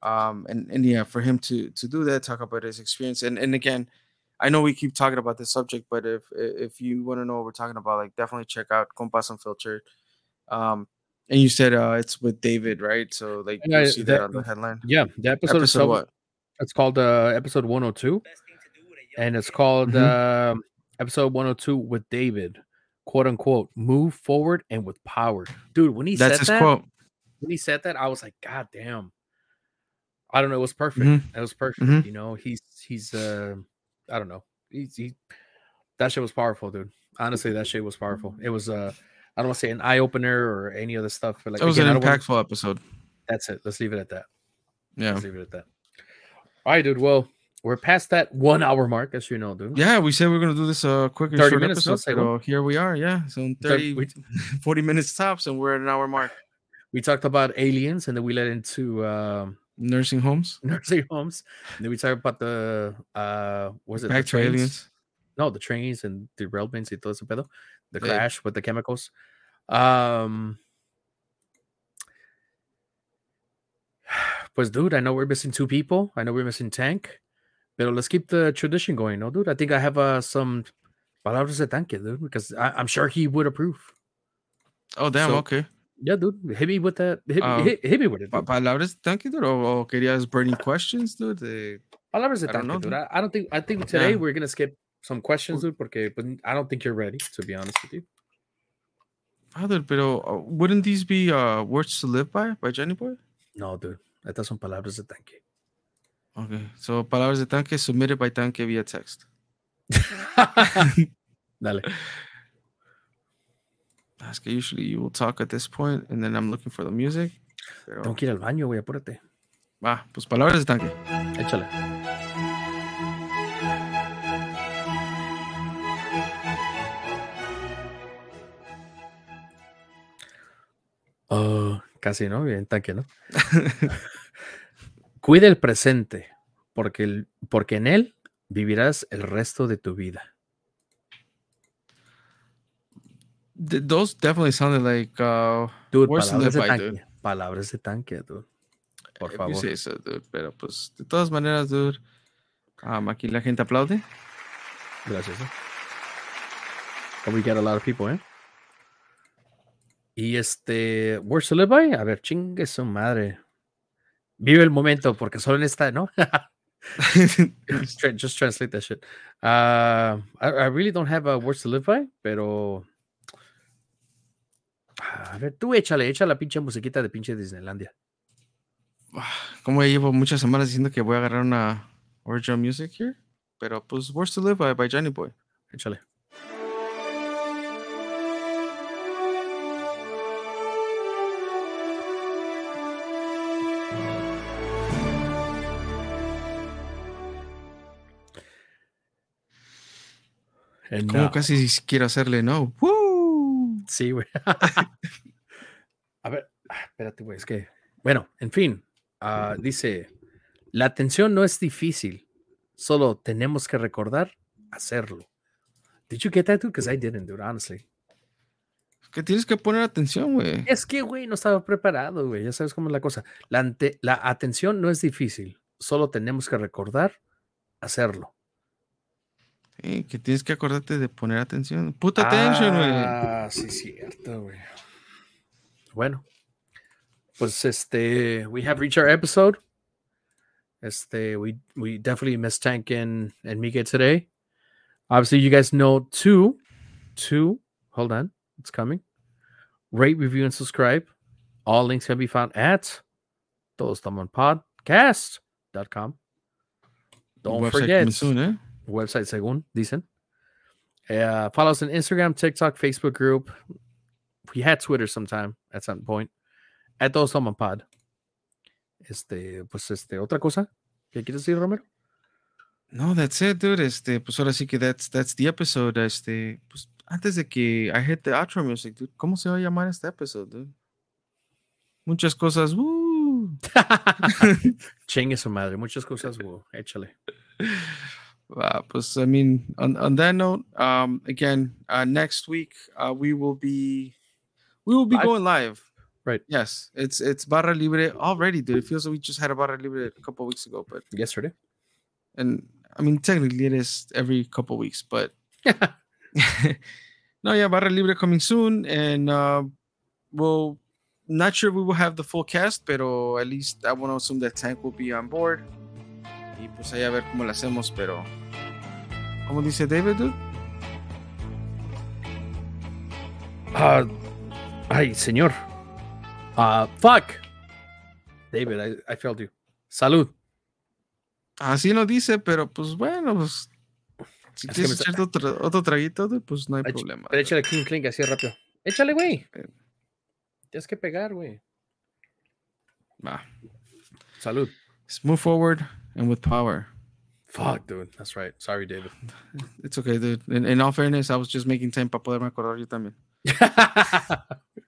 Um, and and yeah, for him to to do that, talk about his experience, and and again, I know we keep talking about this subject, but if if you want to know what we're talking about, like definitely check out Compas Unfiltered. Um, and you said uh, it's with David, right? So like you see that, that, on the headline. Yeah, the episode, episode is what? It's called uh, episode 102, and it's called mm-hmm. uh, episode 102 with David, quote unquote, move forward and with power. Dude, when he That's said his that, quote. when he said that, I was like, God damn. I don't know. It was perfect. Mm-hmm. It was perfect. Mm-hmm. You know, he's he's uh I don't know. He's he that shit was powerful, dude. Honestly, that shit was powerful. It was uh I don't want to say an eye opener or any other stuff. But like it was again, an impactful wanna... episode. That's it. Let's leave it at that. Yeah. Let's leave it at that. All right, dude. Well, we're past that one hour mark, as you know, dude. Yeah, we said we are gonna do this uh quick 30 minutes, episode. So here we are, yeah. So 30, we, 40 minutes tops, and we're at an hour mark. We talked about aliens, and then we led into um, nursing homes. Nursing homes. And then we talk about the uh was it back to aliens? No, the trains and the railways y todo ese pedo. The crash yeah. with the chemicals. Um Pues dude, I know we're missing two people. I know we're missing Tank. But let's keep the tradition going, no, dude. I think I have uh, some palabras de tanque, dude, because I, am sure he would approve. Oh, damn, so, okay. Yeah, dude. Hit me with that. Hit, um, hit, hit me with it. Dude. Palabras de tanque, dude, or, querías burning questions, dude? De... Palabras de tanque, know, dude. I, I, don't think. I think today yeah. we're gonna skip some questions, dude, porque but I don't think you're ready. To be honest with you. Father, pero uh, wouldn't these be uh, words to live by by Johnny Boy? No, dude. Estas son palabras de tanque. Okay. So palabras de tanque submitted by tanque via text. Dale. That's que usually you will talk at this point and then I'm looking for the music. Pero... Tengo que ir al baño, güey, apúrate. Va, pues palabras de tanque. Échale. Uh, Casi, ¿no? Bien tanque, ¿no? Cuida el presente, porque, el, porque en él vivirás el resto de tu vida. Those definitely sounded like uh, dude, palabras, de tanque, palabras de tanque, dude. Por favor. Sí, eso, dude, pero pues de todas maneras, dude. Um, aquí la gente aplaude. Gracias. Eh. We get a lot of people, ¿eh? Y este, Words to Live By, a ver, chingue su madre. Vive el momento, porque solo en esta, ¿no? just, translate that shit. Uh, I, really don't have a Words to Live By, pero. A ver, tú échale, échale la pinche musiquita de pinche Disneylandia. Como llevo muchas semanas diciendo que voy a agarrar una original music here, pero pues Words to Live By by Johnny Boy. Échale. Como casi quiero hacerle no. Sí, güey. A ver, ah, espérate, güey, es que. Bueno, en fin, uh, dice: La atención no es difícil, solo tenemos que recordar hacerlo. Did you get that, dude? Because I didn't, dude, honestly. Que tienes que poner atención, güey. Es que, güey, no estaba preparado, güey. Ya sabes cómo es la cosa. La, la atención no es difícil, solo tenemos que recordar hacerlo que tienes que acordarte de poner atención. Puta atención, güey. Ah, sí, cierto, güey. Bueno, pues este, we have reached our episode. Este, we we definitely missed Tank and, and Mika today. Obviously, you guys know two, two. Hold on, it's coming. Rate, review, and subscribe. All links can be found at todostomanpodcast.com. Don't forget. Soon, eh? Website según dicen. Uh, follow us on Instagram, TikTok, Facebook group. We had Twitter sometime at some point. At Todos Toman Pod. Este, pues este, otra cosa. ¿Qué quieres decir, Romero? No, that's it, dude. Este, pues ahora sí que that's, that's the episode. Este, pues antes de que I hit the outro music, dude, ¿cómo se va a llamar este episode, dude? Muchas cosas, woo. Chingue su madre, muchas cosas, woo. Échale. Uh, pues, I mean, on, on that note, um, again, uh, next week uh, we will be we will be live. going live. Right. Yes, it's it's barra libre already, dude. It feels like we just had a barra libre a couple weeks ago, but yesterday. And I mean, technically, it is every couple weeks, but no, yeah, barra libre coming soon, and uh, we'll not sure we will have the full cast, pero at least I want to assume that Tank will be on board. Y pues ahí a ver cómo lo hacemos, pero ¿Cómo dice David? Uh, ay, señor. Uh, fuck. David, I, I failed you. Salud. Así lo dice, pero pues bueno, pues. Si es quieres echarte otro, otro, traguito, pues no hay problema. Pero échale clink clink así rápido. Échale, güey. Eh. Tienes que pegar, güey. Va. Salud. Let's move forward and with power. Fuck, dude. That's right. Sorry, David. It's okay, dude. In, in all fairness, I was just making time para poderme acordar yo también.